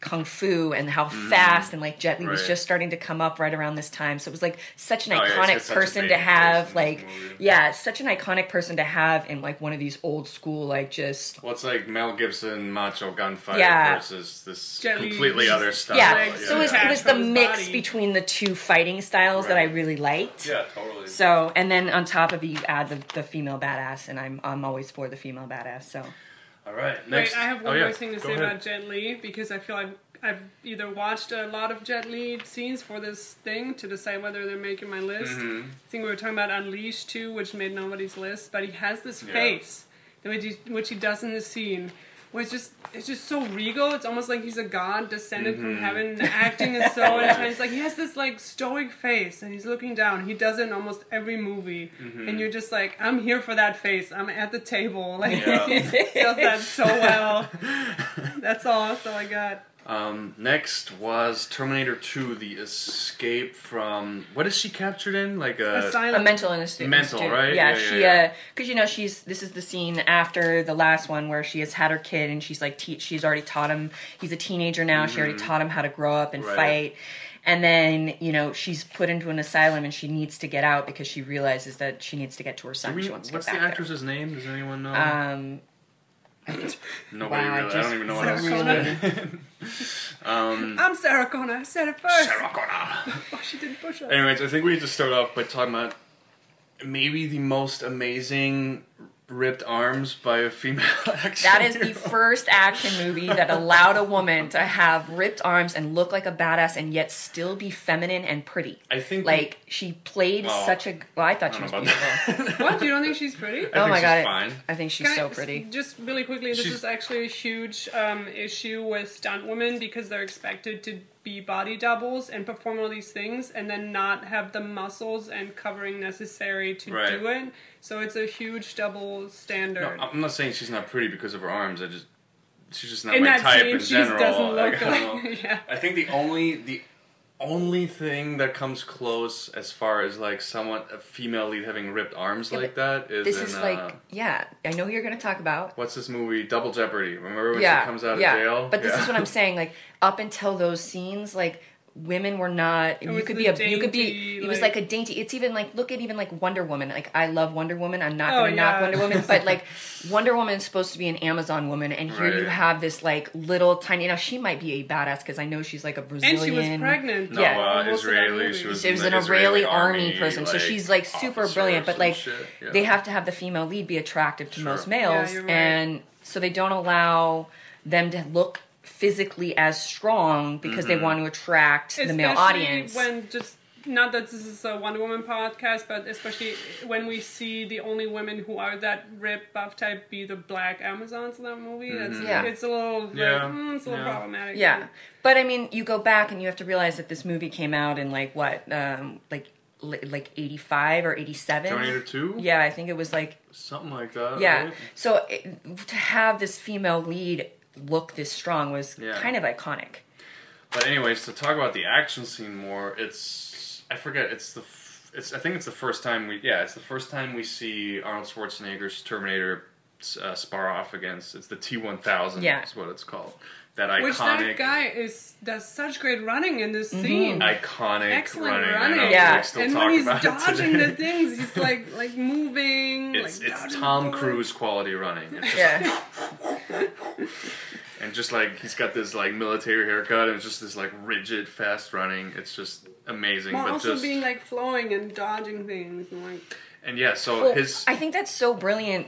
kung fu and how fast and like Jet Li was Mm. Just starting to come up right around this time. So it was like such an Oh, iconic got such person to have in like yeah, such an iconic person to have in like one of these old school like just Well, it's like Mel Gibson macho gunfight Yeah. versus this Jet completely other stuff. yeah. like, so it was, it was the mix body. between the two fighting styles that I really liked. Yeah, totally. So and then on top of it, you add the, the female badass, and I'm I'm always for the female badass. So All right. Next. Wait, I have one oh, yeah. more thing to Go say ahead. about Jet Li because I feel like I've either watched a lot of Jet Li scenes for this thing to decide whether they're making my list. Mm-hmm. I think we were talking about Unleashed too, which made nobody's list, but he has this Yeah. face, which he, which he does in the scene. It's just it's just so regal. It's almost like he's a god descended from Mm-hmm. heaven. The acting is so intense. Like he has this like stoic face, and he's looking down. He does it in almost every movie, Mm-hmm. and you're just like, I'm here for that face. I'm at the table. Like Yeah. he does that so well. That's all. That's all I got. Um, next was Terminator 2: The Escape from what is she captured in? Like a Asylum. a mental institute. Mental, institute. right? Yeah, Yeah, yeah, she yeah. uh, because you know she's this is the scene after the last one where she has had her kid and she's like te- she's already taught him. He's a teenager now. She already taught him how to grow up and Mm-hmm. Right. fight. And then you know she's put into an asylum and she needs to get out because she realizes that she needs to get to her son. We- she wants to what's get the back actress's name? Does anyone know? Um, Nobody wow, I really. I just- don't even know what else. Connor. Um, I'm Sarah Connor. I said it first. Sarah Connor. Oh, she didn't push up. Anyways, I think we need to start off by talking about maybe the most amazing ripped arms by a female actor. that is the first action movie that allowed a woman to have ripped arms and look like a badass and yet still be feminine and pretty. I think Like she played Well, such a. Well, I thought I she was don't know about beautiful. What? You don't think she's pretty? I oh think my she's god, fine. I think she's Can I- so pretty. Just really quickly, this She's- is actually a huge um, issue with stunt women because they're expected to be body doubles and perform all these things and then not have the muscles and covering necessary to Right. do it. So it's a huge double standard. No, I'm not saying she's not pretty because of her arms. I just she's just not In my type scene, in general. Like, I like. yeah. I think the only the only thing that comes close as far as like somewhat a female lead having ripped arms Yeah, like that is This in, is uh, like, yeah, I know who you're to talk about. what's this movie Double Jeopardy? Remember when yeah, she comes out yeah. of jail? But this Yeah. is what I'm saying. Like up until those scenes, like women were not. you was could be a. you could be. dainty, It was like- like a dainty. It's even like look at even like Wonder Woman. Like I love Wonder Woman. I'm not Oh, going to knock yeah. Wonder Woman, but like Wonder Woman is supposed to be an Amazon woman, and here you have this like little tiny. Now she might be a badass because I know she's like a brazilian And she was pregnant. No, Yeah. uh, Most of that Israeli. She was, She was an the Israeli army person, so she's like super brilliant. But like. Yeah. they have to have the female lead be attractive to Sure. most males, Yeah, right. and so they don't allow them to look physically as strong because Mm-hmm. they want to attract the male Especially audience. When just not that this is a Wonder Woman podcast, but especially when we see the only women who are that ripped buff type be the black Amazons in that movie. That's Yeah. it's a little like, mm, it's a little Yeah. problematic. yeah, but I mean, you go back and you have to realize that this movie came out in like what, um, like like eighty five or eighty seven. Terminator Two. Yeah, I think it was like something like that. Yeah. right? So it, to have this female lead look this strong was Yeah. kind of iconic. But anyways, to talk about the action scene more, it's I forget. It's the f- it's I think it's the first time we yeah it's the first time we see Arnold Schwarzenegger's Terminator uh, spar off against it's the T one thousand. Yeah. is what it's called. That iconic Which that guy is does such great running in this mm-hmm. scene. iconic Excellent running. running. I know, Yeah. still and talk when he's about dodging the things, he's like like moving. It's like it's Tom Cruise quality running. It's just Yeah. and just like he's got this like military haircut and it's just this like rigid fast running. It's just amazing. While but also just being like flowing and dodging things and like and yeah, so Well, his I think that's so brilliant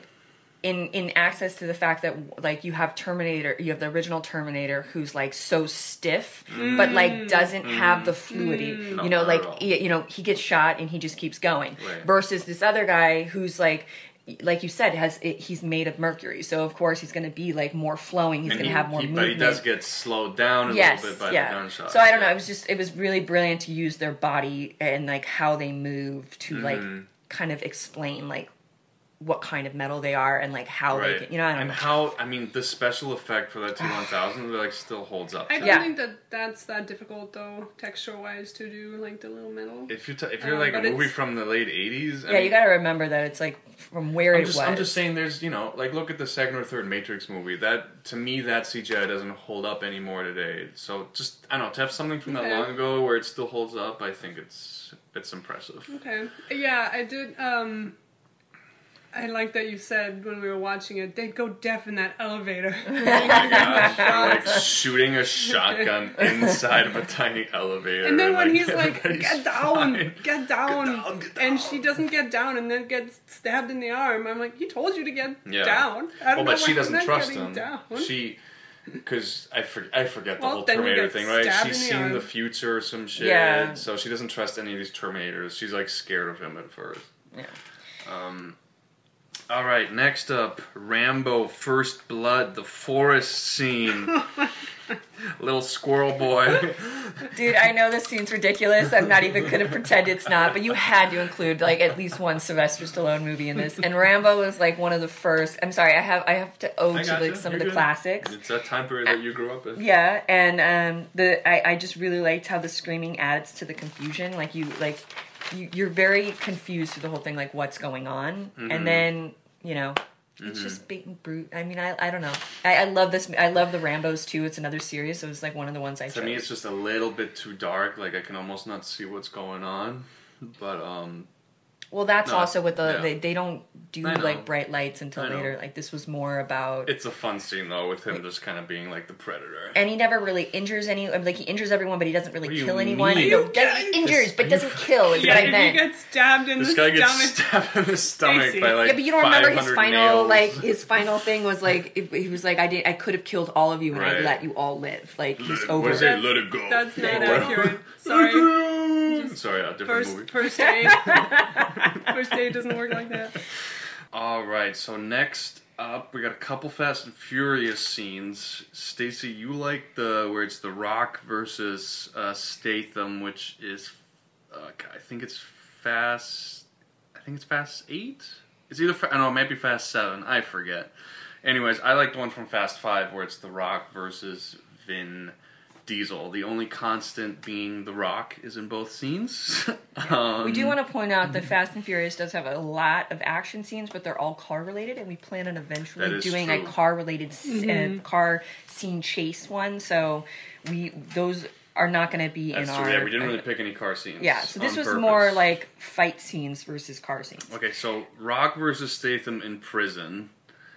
in in access to the fact that like you have Terminator, you have the original Terminator who's like so stiff, but like doesn't have the fluidity. Mm. You know, not like he, you know he gets shot and he just keeps going. Right. Versus this other guy who's like. Like you said, has it, he's made of mercury, so of course he's going to be like more flowing. He's going to he- have more he- movement. But he does get slowed down a yes, little bit by yeah. the gunshot. So I don't know. It was just it was really brilliant to use their body and like how they move to Mm-hmm. like kind of explain like what kind of metal they are and like how Right. they can, you know I don't and know. how I mean the special effect for that T one thousand like still holds up. I don't Yeah. think that that's that difficult though, texture wise, to do like the little metal. If you t- if you're Um, like a movie from the late eighties, yeah, you got to remember that it's like from where I'm it just, was. I'm just saying, there's you know, like look at the second or third Matrix movie. That to me, that CGI doesn't hold up anymore today. So just I don't know to have something from that Okay. long ago where it still holds up. I think it's it's impressive. Okay. Yeah, I did. Um, I like that you said when we were watching it, they'd go deaf in that elevator. Gosh, they're, like shooting a shotgun inside of a tiny elevator. And then when he's like, "Get down, get down,", down, get and she doesn't get down, and then gets stabbed in the arm, I'm like, "He told you to get Yeah. down." I Well, don't know but why she doesn't trust him. Down. She, because I, for, I forget the Well, whole Terminator thing, right? She's in the seen arm. the future or some shit, Yeah. so she doesn't trust any of these Terminators. She's like scared of him at first. Yeah. Um, all right, next up, Rambo: First Blood, the forest scene. Little squirrel boy. Dude, I know this scene's ridiculous. I'm not even gonna pretend it's not, but you had to include like at least one Sylvester Stallone movie in this. And Rambo was like one of the first. I'm sorry, I have I have to owe I to gotcha. like some You're of the good. classics. It's that time period that you grew up in. Yeah, and um, the I, I just really liked how the screaming adds to the confusion. Like you like you, you're very confused through the whole thing, like what's going on, Mhm. and then you know. It's Mhm. just bait and brute. I mean, I, I don't know. I, I love this. I love the Rambo's too. It's another series, so was like one of the ones I To chose. me, it's just a little bit too dark. Like I can almost not see what's going on. But um, Well, that's No, also with the yeah. they, they don't do like bright lights until later. Like this was more about it's a fun scene though, with him just kind of being like the predator. and he never really injures any like he injures everyone, but he doesn't really What do you kill anyone. mean? No, You does- he guys- injures, but doesn't kill. Is yeah, what I meant. you get stabbed in This the guy gets stomach, stabbed in the stomach by like yeah, but you don't remember his final nails. like his final thing was like if, he was like I did I could have killed all of you and I let you all live. Like he's Let- over. What is it. it? Let it go. that's not accurate. Sorry. Sorry, a different First, movie. first aid. first aid doesn't work like that. All right, so next up, we got a couple Fast and Furious scenes. Stacy, you like the where it's The Rock versus uh, Statham, which is, uh, I think it's Fast. I think it's Fast Eight. It's either I know it might be Fast Seven. I forget. Anyways, I like the one from Fast Five where it's The Rock versus Vin Diesel. The only constant being The Rock is in both scenes. um, We do want to point out that Fast and Furious does have a lot of action scenes, but they're all car related, and we plan on eventually doing true. a car related Mm-hmm. uh, car scene chase one. So we those are not going to be That's in true. our. Yeah, we didn't really pick any car scenes. Yeah, so this was purpose. more like fight scenes versus car scenes Okay, so Rock versus Statham in prison.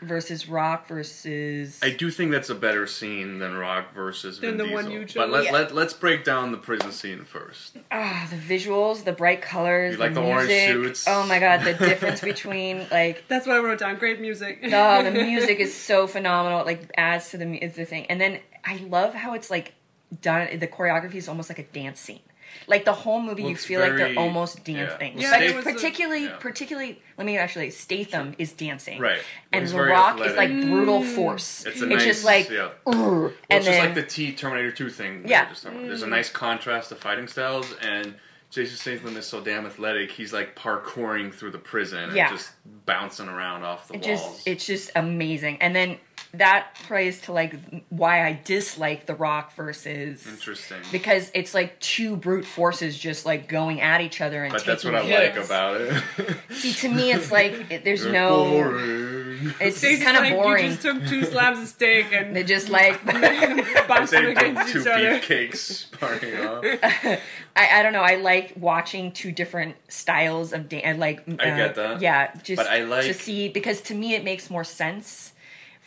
Versus Rock versus. I do think that's a better scene than Rock versus Than Vin the Diesel. one you But let, Yeah. let, let's break down the prison scene first. ah, the visuals, the bright colors, You like the the orange music. suits? Oh my god, the difference between like That's what I wrote down. Great music. Oh, the music is so phenomenal. It like adds to the mu- the thing, and then I love how it's like done. The choreography is almost like a dance scene. Like the whole movie, you Looks feel like they're almost dancing. Yeah, But there was a- particularly, yeah. particularly, let me actually. Statham is dancing, Right. And He's The very Rock is like brutal mm. force. It's a nice, just like, yeah. Well, and it's then just like the T Terminator 2 thing. Yeah. just. Uh, there's a mm. nice contrast of fighting styles, and Jason Statham is so damn athletic. He's like parkouring through the prison Yeah. and just bouncing around off the it walls. just it's just amazing. And then that plays to like why I dislike The Rock versus Interesting. because it's like two brute forces just like going at each other and But that's taking what I like about it. See, to me, it's like it, there's You're no. boring. It's Stacey's kind of like, boring. You just took two slabs of steak and They just like bounced them against two each other. beefcakes sparking off. I, I don't know. I like watching two different styles of dance. Like uh, I get that. Yeah, just But I like- to see because to me it makes more sense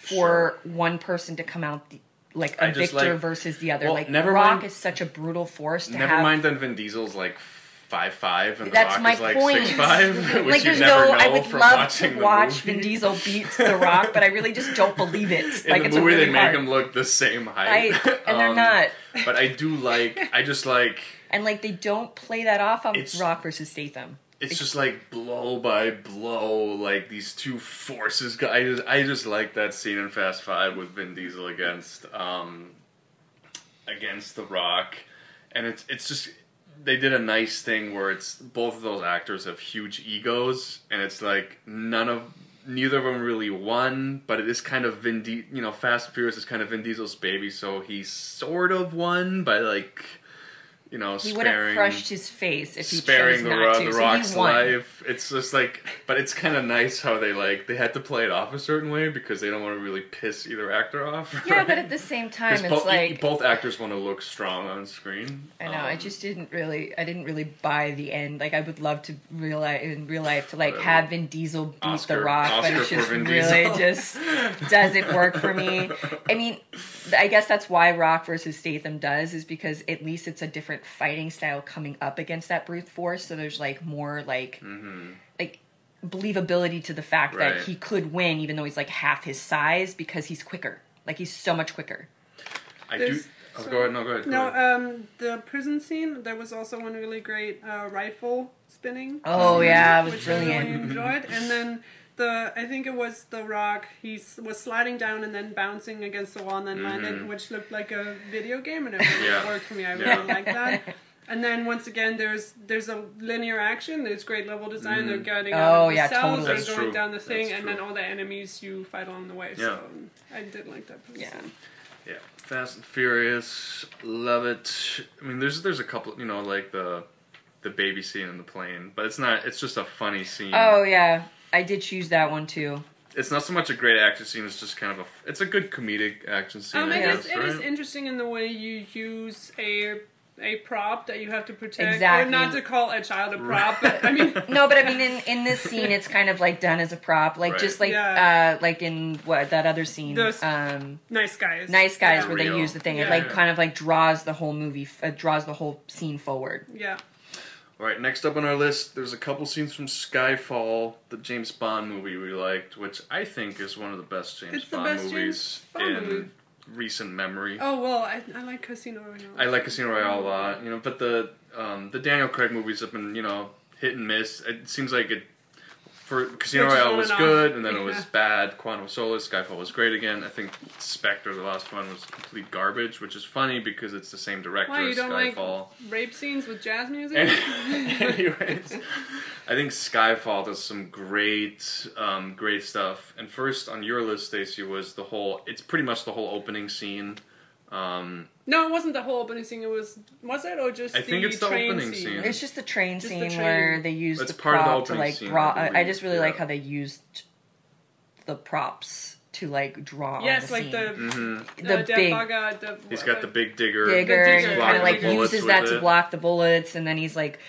for one person to come out the, like a I victor like- versus the other. well, like never Rock mind- is such a brutal force to Never have. mind that Vin Diesel's like five five and The That's Rock my is like point. six five, which like you there's never no, know I would love to watch. Vin Diesel beat The Rock, but I really just don't believe it. In like the it's movie, really they make hard. them look the same height, I, and they're Um, not. But I do like. I just like. And like they don't play that off on Rock versus Statham. It's just like blow by blow, like these two forces. I just, I just like that scene in Fast Five with Vin Diesel against, um, against The Rock, and it's it's just they did a nice thing where it's both of those actors have huge egos, and it's like none of neither of them really won, but it is kind of Vin. Di- you know, Fast and Furious is kind of Vin Diesel's baby, so he sort of won by like, you know, He would have crushed his face if he sparing chose the, not to. the so Rock's life. It's just like, but it's kind of nice how they like they had to play it off a certain way because they don't want to really piss either actor off. Yeah, right? but at the same time, it's both, like both actors want to look strong on screen. I know. I Um, just didn't really. I didn't really buy the end. Like I would love to real in real life to like have Vin Diesel beat Oscar- The Rock, Oscar but it just Vin really just doesn't work for me. I mean, I guess that's why Rock versus Statham does is because at least it's a different fighting style coming up against that brute force. So there's like more like like believability to the fact Mm-hmm. Right. that he could win even though he's like half his size because he's quicker. Like he's so much quicker. I do. There's- Oh, go ahead. No, go ahead. go No, ahead. um, the prison scene. There was also one really great uh, rifle spinning. Oh yeah, it was which I really brilliant. enjoyed. And then the I think it was the Rock. He was sliding down and then bouncing against the wall and then mm-hmm. landed, which looked like a video game, and it really Yeah. worked for me. I Yeah. really liked that. And then once again, there's there's a linear action. There's great level design. They're mm. getting out Oh, of the yeah, cells. totally. They're going true. down the thing, That's and then all the enemies you fight along the way. Yeah. So I did like that. prison Yeah. Yeah, Fast and Furious, love it. I mean, there's there's a couple, you know, like the the baby scene in the plane, but it's not. It's just a funny scene. Oh yeah, I did choose that one too. It's not so much a great action scene. It's just kind of a. It's a good comedic action scene. Um, I it, guess, is, it right? is interesting in the way you use a a prop that you have to protect, Exactly. or not to call a child a prop, but I mean, No, but I mean, in, in this scene, it's kind of like done as a prop, like Right. just like Yeah. uh, like in what that other scene, Those- um, nice guys. Nice Guys, Yeah. where they Real. use the thing. It Yeah. like kind of like draws the whole movie, f- uh, draws the whole scene forward. Yeah. All right, next up on our list, there's a couple scenes from Skyfall, the James Bond movie we liked, which I think is one of the best James It's Bond best movies James Bond in movie. recent memory. Oh well, I, I like Casino Royale. I like Casino Royale a lot, you know, but the um, the Daniel Craig movies have been, you know, hit and miss. It seems like it for Casino Royale was and good, and then it was bad. Quantum of Solace, Skyfall was great again. I think Spectre, the last one, was complete garbage, which is funny because it's the same director Why you as don't like Skyfall. rape scenes with jazz music? Anyways, I think Skyfall does some great, um, great stuff. And first on your list, Stacy, was the whole. It's pretty much the whole opening scene. Um, no, it wasn't the whole opening scene. It was was it or just I the think it's the train opening scene. It's just the train Just the scene train. where they used That's the part of the prop to like scene, draw. I I, just really like how they used the props to like draw. Yes, the like scene. the mhm. the uh, big Baga, the, He's got the big digger. digger, digger. he kind of like uses with that to block the bullets, and then he's like,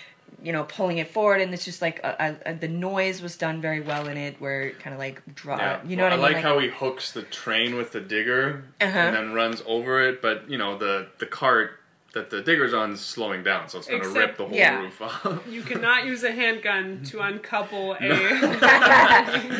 you know, pulling it forward, and it's just like a, a, a- the noise was done very well in it, where it kind of like draw. Yeah. You know what I, I mean? like how he hooks the train with the digger Uh-huh. and then runs over it, but you know the the cart that the digger's on is slowing down, so it's going to rip the whole Yeah. roof off. You cannot use a handgun to uncouple a.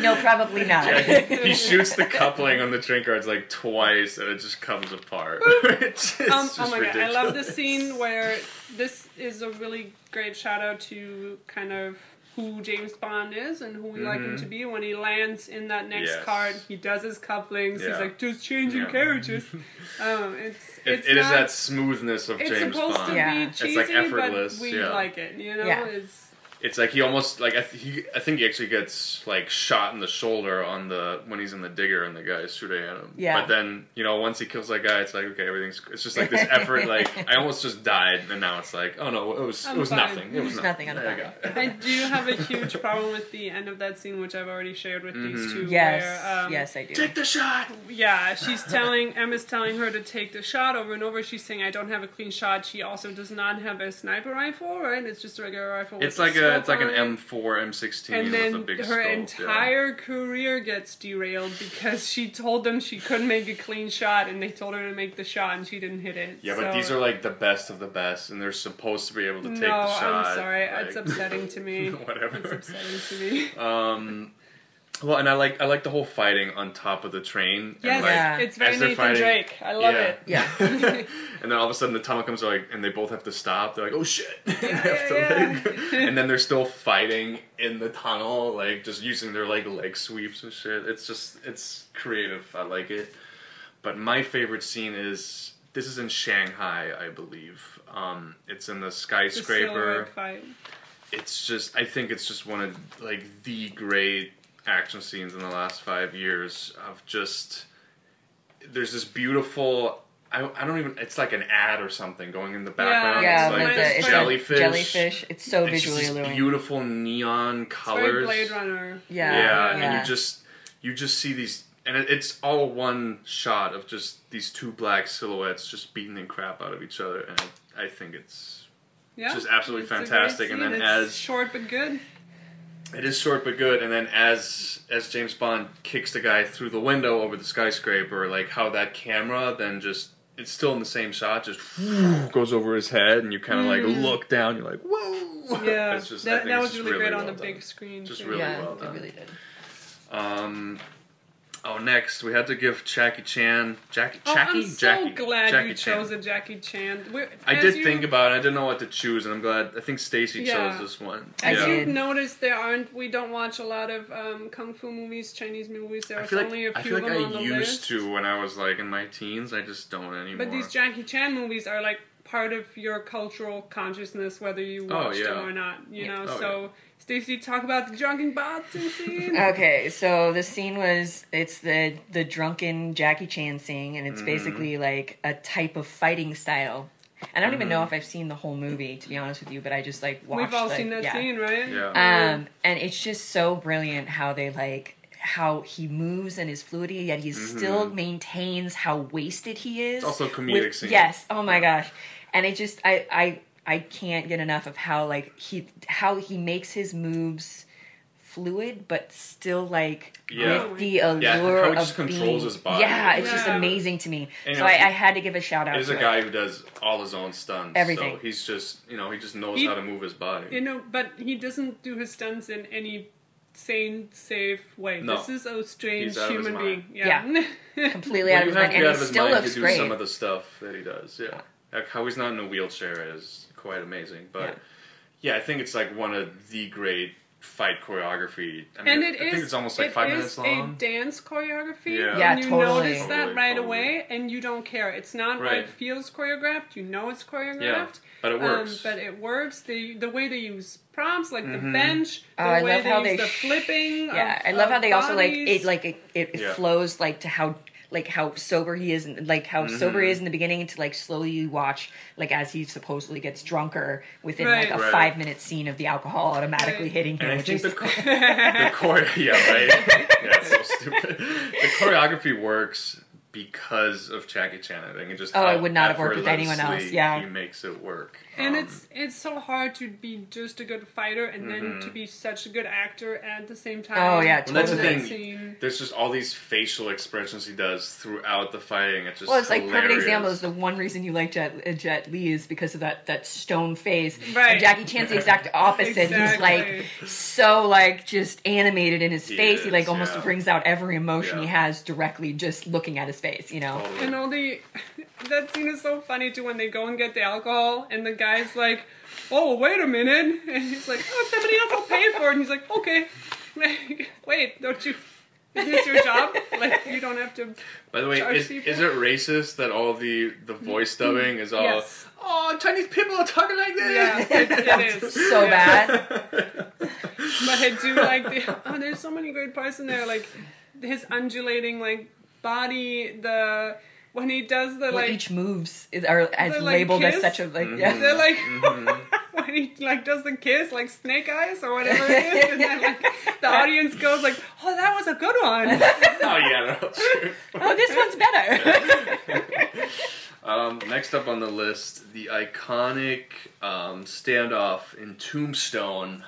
no, probably not. he shoots the coupling on the train cards like twice, and it just comes apart. it's just, Um, just oh my ridiculous. god, I love the scene where this is a really great shout out to kind of who James Bond is and who we like him to be. When he lands in that next Mm-hmm. Yes. card, he does his couplings. He's like just changing Yeah. characters. Um, it's It, it's it is not, that smoothness of It's James supposed Bond. to Yeah. be It's, like, effortless, but we yeah. like it. You know, Yeah. it's It's like he almost like I, th- he, I think he actually gets like shot in the shoulder on the when he's in the digger and the guy's shooting at him. Yeah. But then you know once he kills that guy, it's like okay, everything's. It's just like this effort. like I almost just died, and now it's like oh no, it was I'm it was fine. nothing. It It was was nothing, I'm There. I do have a huge problem with the end of that scene, which I've already shared with these two. Yes, where, um, yes, I do. Take the shot. Yeah, she's telling Emma's telling her to take the shot over and over. She's saying, "I don't have a clean shot." She also does not have a sniper rifle, right? It's just a regular rifle. with It's like a scope it's like an. M four M sixteen And with a then big her scope. yeah. entire career gets derailed because she told them she couldn't make a clean shot, and they told her to make the shot, and she didn't hit it. Yeah, but these are like the best of the best, and they're supposed to be able to take no, the shot. I'm sorry. like- it's upsetting to me. Whatever. It's upsetting to me. Um, well, and I like I like the whole fighting on top of the train. Yes, and like, Yeah. it's very Nathan fighting- Drake. I love yeah. it. Yeah. and then all of a sudden the tunnel comes like, and they both have to stop. They're like, "Oh shit!" And they have yeah, to, yeah. like- and then they're still fighting in the tunnel, like just using their like leg sweeps and shit. It's just it's creative. I like it. But my favorite scene is this is in Shanghai, I believe. Um, it's in the The skyscraper. silhouette fight. It's just, I think it's just one of like the great action scenes in the last five years of just. There's this beautiful. I, I don't even. It's like an ad or something going in the background. Yeah, it's like with the- this it's a jellyfish. jellyfish. It's so It's just visually these alluring. beautiful neon It's colors. very Blade Runner. Yeah, yeah, yeah. and you just you just see these and it, it's all one shot of just these two black silhouettes just beating the crap out of each other and I, I think it's Yeah, Just absolutely It's a great fantastic, and then It's as- short but good. It is short but good and then as as James Bond kicks the guy through the window over the skyscraper like how that camera then just it's still in the same shot just goes over his head and you kind of like look down you're like whoa Yeah, It's just- that, that was really, great on well the done. big screen. Just too. really yeah, well it really did. Um. Oh, next we had to give Jackie Chan. Jackie. Oh, Jackie. I'm so Jackie. glad Jackie you Chan. chose a Jackie Chan. We're, I did you- think about it. I didn't know what to choose, and I'm glad. I think Stacy Yeah. chose this one. As yeah. you've noticed, there aren't. We don't watch a lot of um, kung fu movies, Chinese movies. I There's like only a few feel of like them I on the used list. to when I was like in my teens. I just don't anymore. But these Jackie Chan movies are like part of your cultural consciousness, whether you Oh, yeah. them or not. You Yeah. know. Oh, so, Stacey, talk about the drunken boxing scene. Okay, so the scene was it's the the drunken Jackie Chan scene, and it's Mm-hmm. basically like a type of fighting style. And I don't even know Mm-hmm. if I've seen the whole movie, to be honest with you, but I just like watched. We've all like, seen that yeah. scene, right? Yeah. Um, and it's just so brilliant how they like how he moves and his fluidity, yet he still maintains how wasted he is. Mm-hmm. It's also comedic with- scene. Yes. Oh my gosh. And it just I I I can't get enough of how like he how he makes his moves fluid but still like Yeah. with the allure Yeah, how he of just controls being, his body. Yeah, it's just amazing to me. And, so you I, I had to give a shout out He's to a it. guy who does all his own stunts. Everything. So he's just you know he just knows He- how to move his body. You know, but he doesn't do his stunts in any sane, safe way. No. This is a strange He's out of his human mind. being. Yeah. completely Well, out of you his have mind, to and be out he of his still mind looks to do great. some of the stuff that he does. Yeah, like how he's not in a wheelchair is quite amazing. But yeah, I think it's like one of the great fight choreography. I mean, and it I is. think it's almost like it five is minutes a long. dance choreography. Yeah. Yeah, and you totally. notice that Totally, right totally. away, and you don't care. It's not what Right. it feels choreographed. You know it's choreographed. Yeah, but it works. Um, but it works. The the way they use prompts, like Mm-hmm. the bench, the Oh, I way love they how use they the sh- flipping. Yeah, of- I love how of they also like it. Like it, it, it Yeah. flows like to how like how sober he is, and like how sober Mm-hmm. he is in the beginning to like slowly watch like as he supposedly gets drunker within Right. like a Right. five minute scene of the alcohol automatically Right. hitting him. And I which think the, is- the chore, yeah, right. Yeah, so stupid. The choreography works because of Jackie Chan. I think it just Oh, it would not have worked with anyone else, yeah. he makes it work. And Um, it's it's so hard to be just a good fighter and then to be such a good actor at the same time. Oh, yeah, Well, that's the thing. scene. there's just all these facial expressions he does throughout the fighting. It's just well, it's like perfect hilarious. example is the one reason you like Jet, uh, Jet Li is because of that that stone face. Right. And Jackie Chan's the exact opposite. exactly. He's like so like just animated in his He face. he like almost yeah. brings out every emotion he has directly just looking at his face. You know. Totally. And all the that scene is so funny too when they go and get the alcohol and the guy's like, "Oh, wait a minute," and he's like, "Oh, somebody else will pay for it," and he's like, "Okay." Wait, don't you? Is this your job? Like, you don't have to. By the way, is, is it racist that all the the voice mm-hmm. dubbing is all? Yes. Oh, Chinese people are talking like this. Yeah, it, it is So Yeah. bad. But I do like the. Oh, there's so many great parts in there. Like his undulating like body. The when he does the Well, like. each moves is, are as The, like, labeled as such a like Mm-hmm. yeah. They're like when he like does the kiss like snake eyes or whatever it is, and then like the audience goes like, "Oh, that was a good one." oh yeah, no, true. Oh, this one's better. Um, next up on the list, the iconic um, standoff in Tombstone.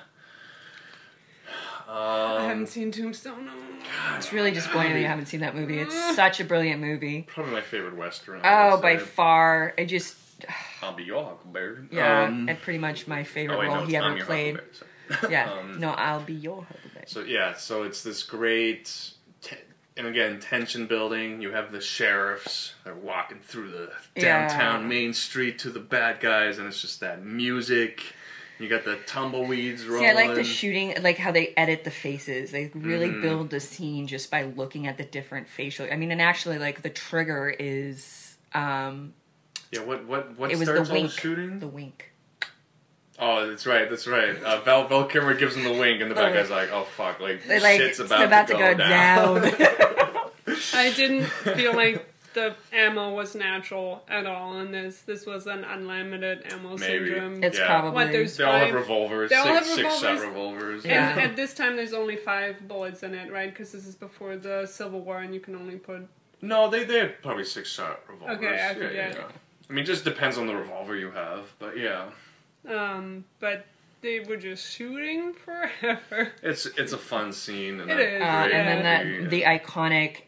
I Um, haven't seen Tombstone. No. it's really disappointing that you haven't seen that movie. It's such a brilliant movie. probably my favorite western. I Oh, would by say. far, it just I'll be your Huckleberry. yeah, Um, and pretty much my favorite oh wait, role no, it's he I'm ever Your played. Huckleberry, sorry. Yeah, Um, no, I'll be your Huckleberry. So yeah, so it's this great, te- and again, tension building. You have the sheriffs. They're walking through the Yeah. downtown main street to the bad guys, and it's just that music. You got the tumbleweeds rolling. See, I like the shooting, like how they edit the faces. They really Mm-hmm. build the scene just by looking at the different facial. I mean, and actually, like the trigger is um Yeah, what what what it was the wink. the shooting? The wink. Oh, that's right, that's right. Uh, Val Val Kilmer gives him the wink, and the bad guy's like, "Oh fuck!" Like, They're like shit's it's about, about, to, to go, down. I didn't feel like the ammo was natural at all in this. This was an unlimited ammo Maybe. syndrome. it's Yeah. probably What, there's- They all have revolvers, They all six, have six shot revolvers. revolvers. Yeah. And at this time, there's only five bullets in it, right? Because this is before the Civil War, and you can only put. No, they they have probably six shot revolvers. Okay, I yeah, forget. yeah. I mean, just depends on the revolver you have, but yeah, Um, but they were just shooting forever. it's it's a fun scene. And It a is, uh, and then great- that the iconic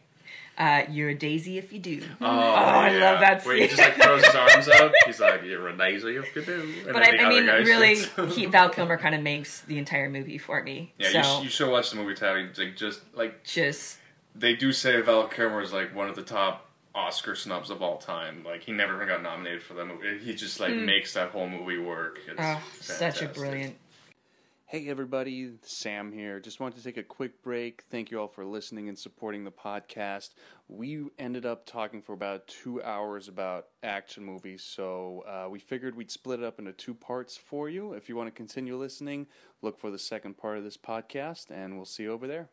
uh, "You're a daisy if you do." Oh, I yeah. love that Scene. Where he just like throws his arms up. He's like, "You're a daisy if you do." And But I, I mean, really, he, Val Kilmer kind of makes the entire movie for me. Yeah, so you, sh- you should watch the movie, Tabby. Like, just like just they do say Val Kilmer is like one of the top Oscar snubs of all time. Like he never even got nominated for that movie. He just like makes that whole movie work. It's oh, such a brilliant. Hey everybody, Sam here. Just wanted to take a quick break. Thank you all for listening and supporting the podcast. We ended up talking for about two hours about action movies, so uh, we figured we'd split it up into two parts for you. If you want to continue listening, look for the second part of this podcast, and we'll see you over there.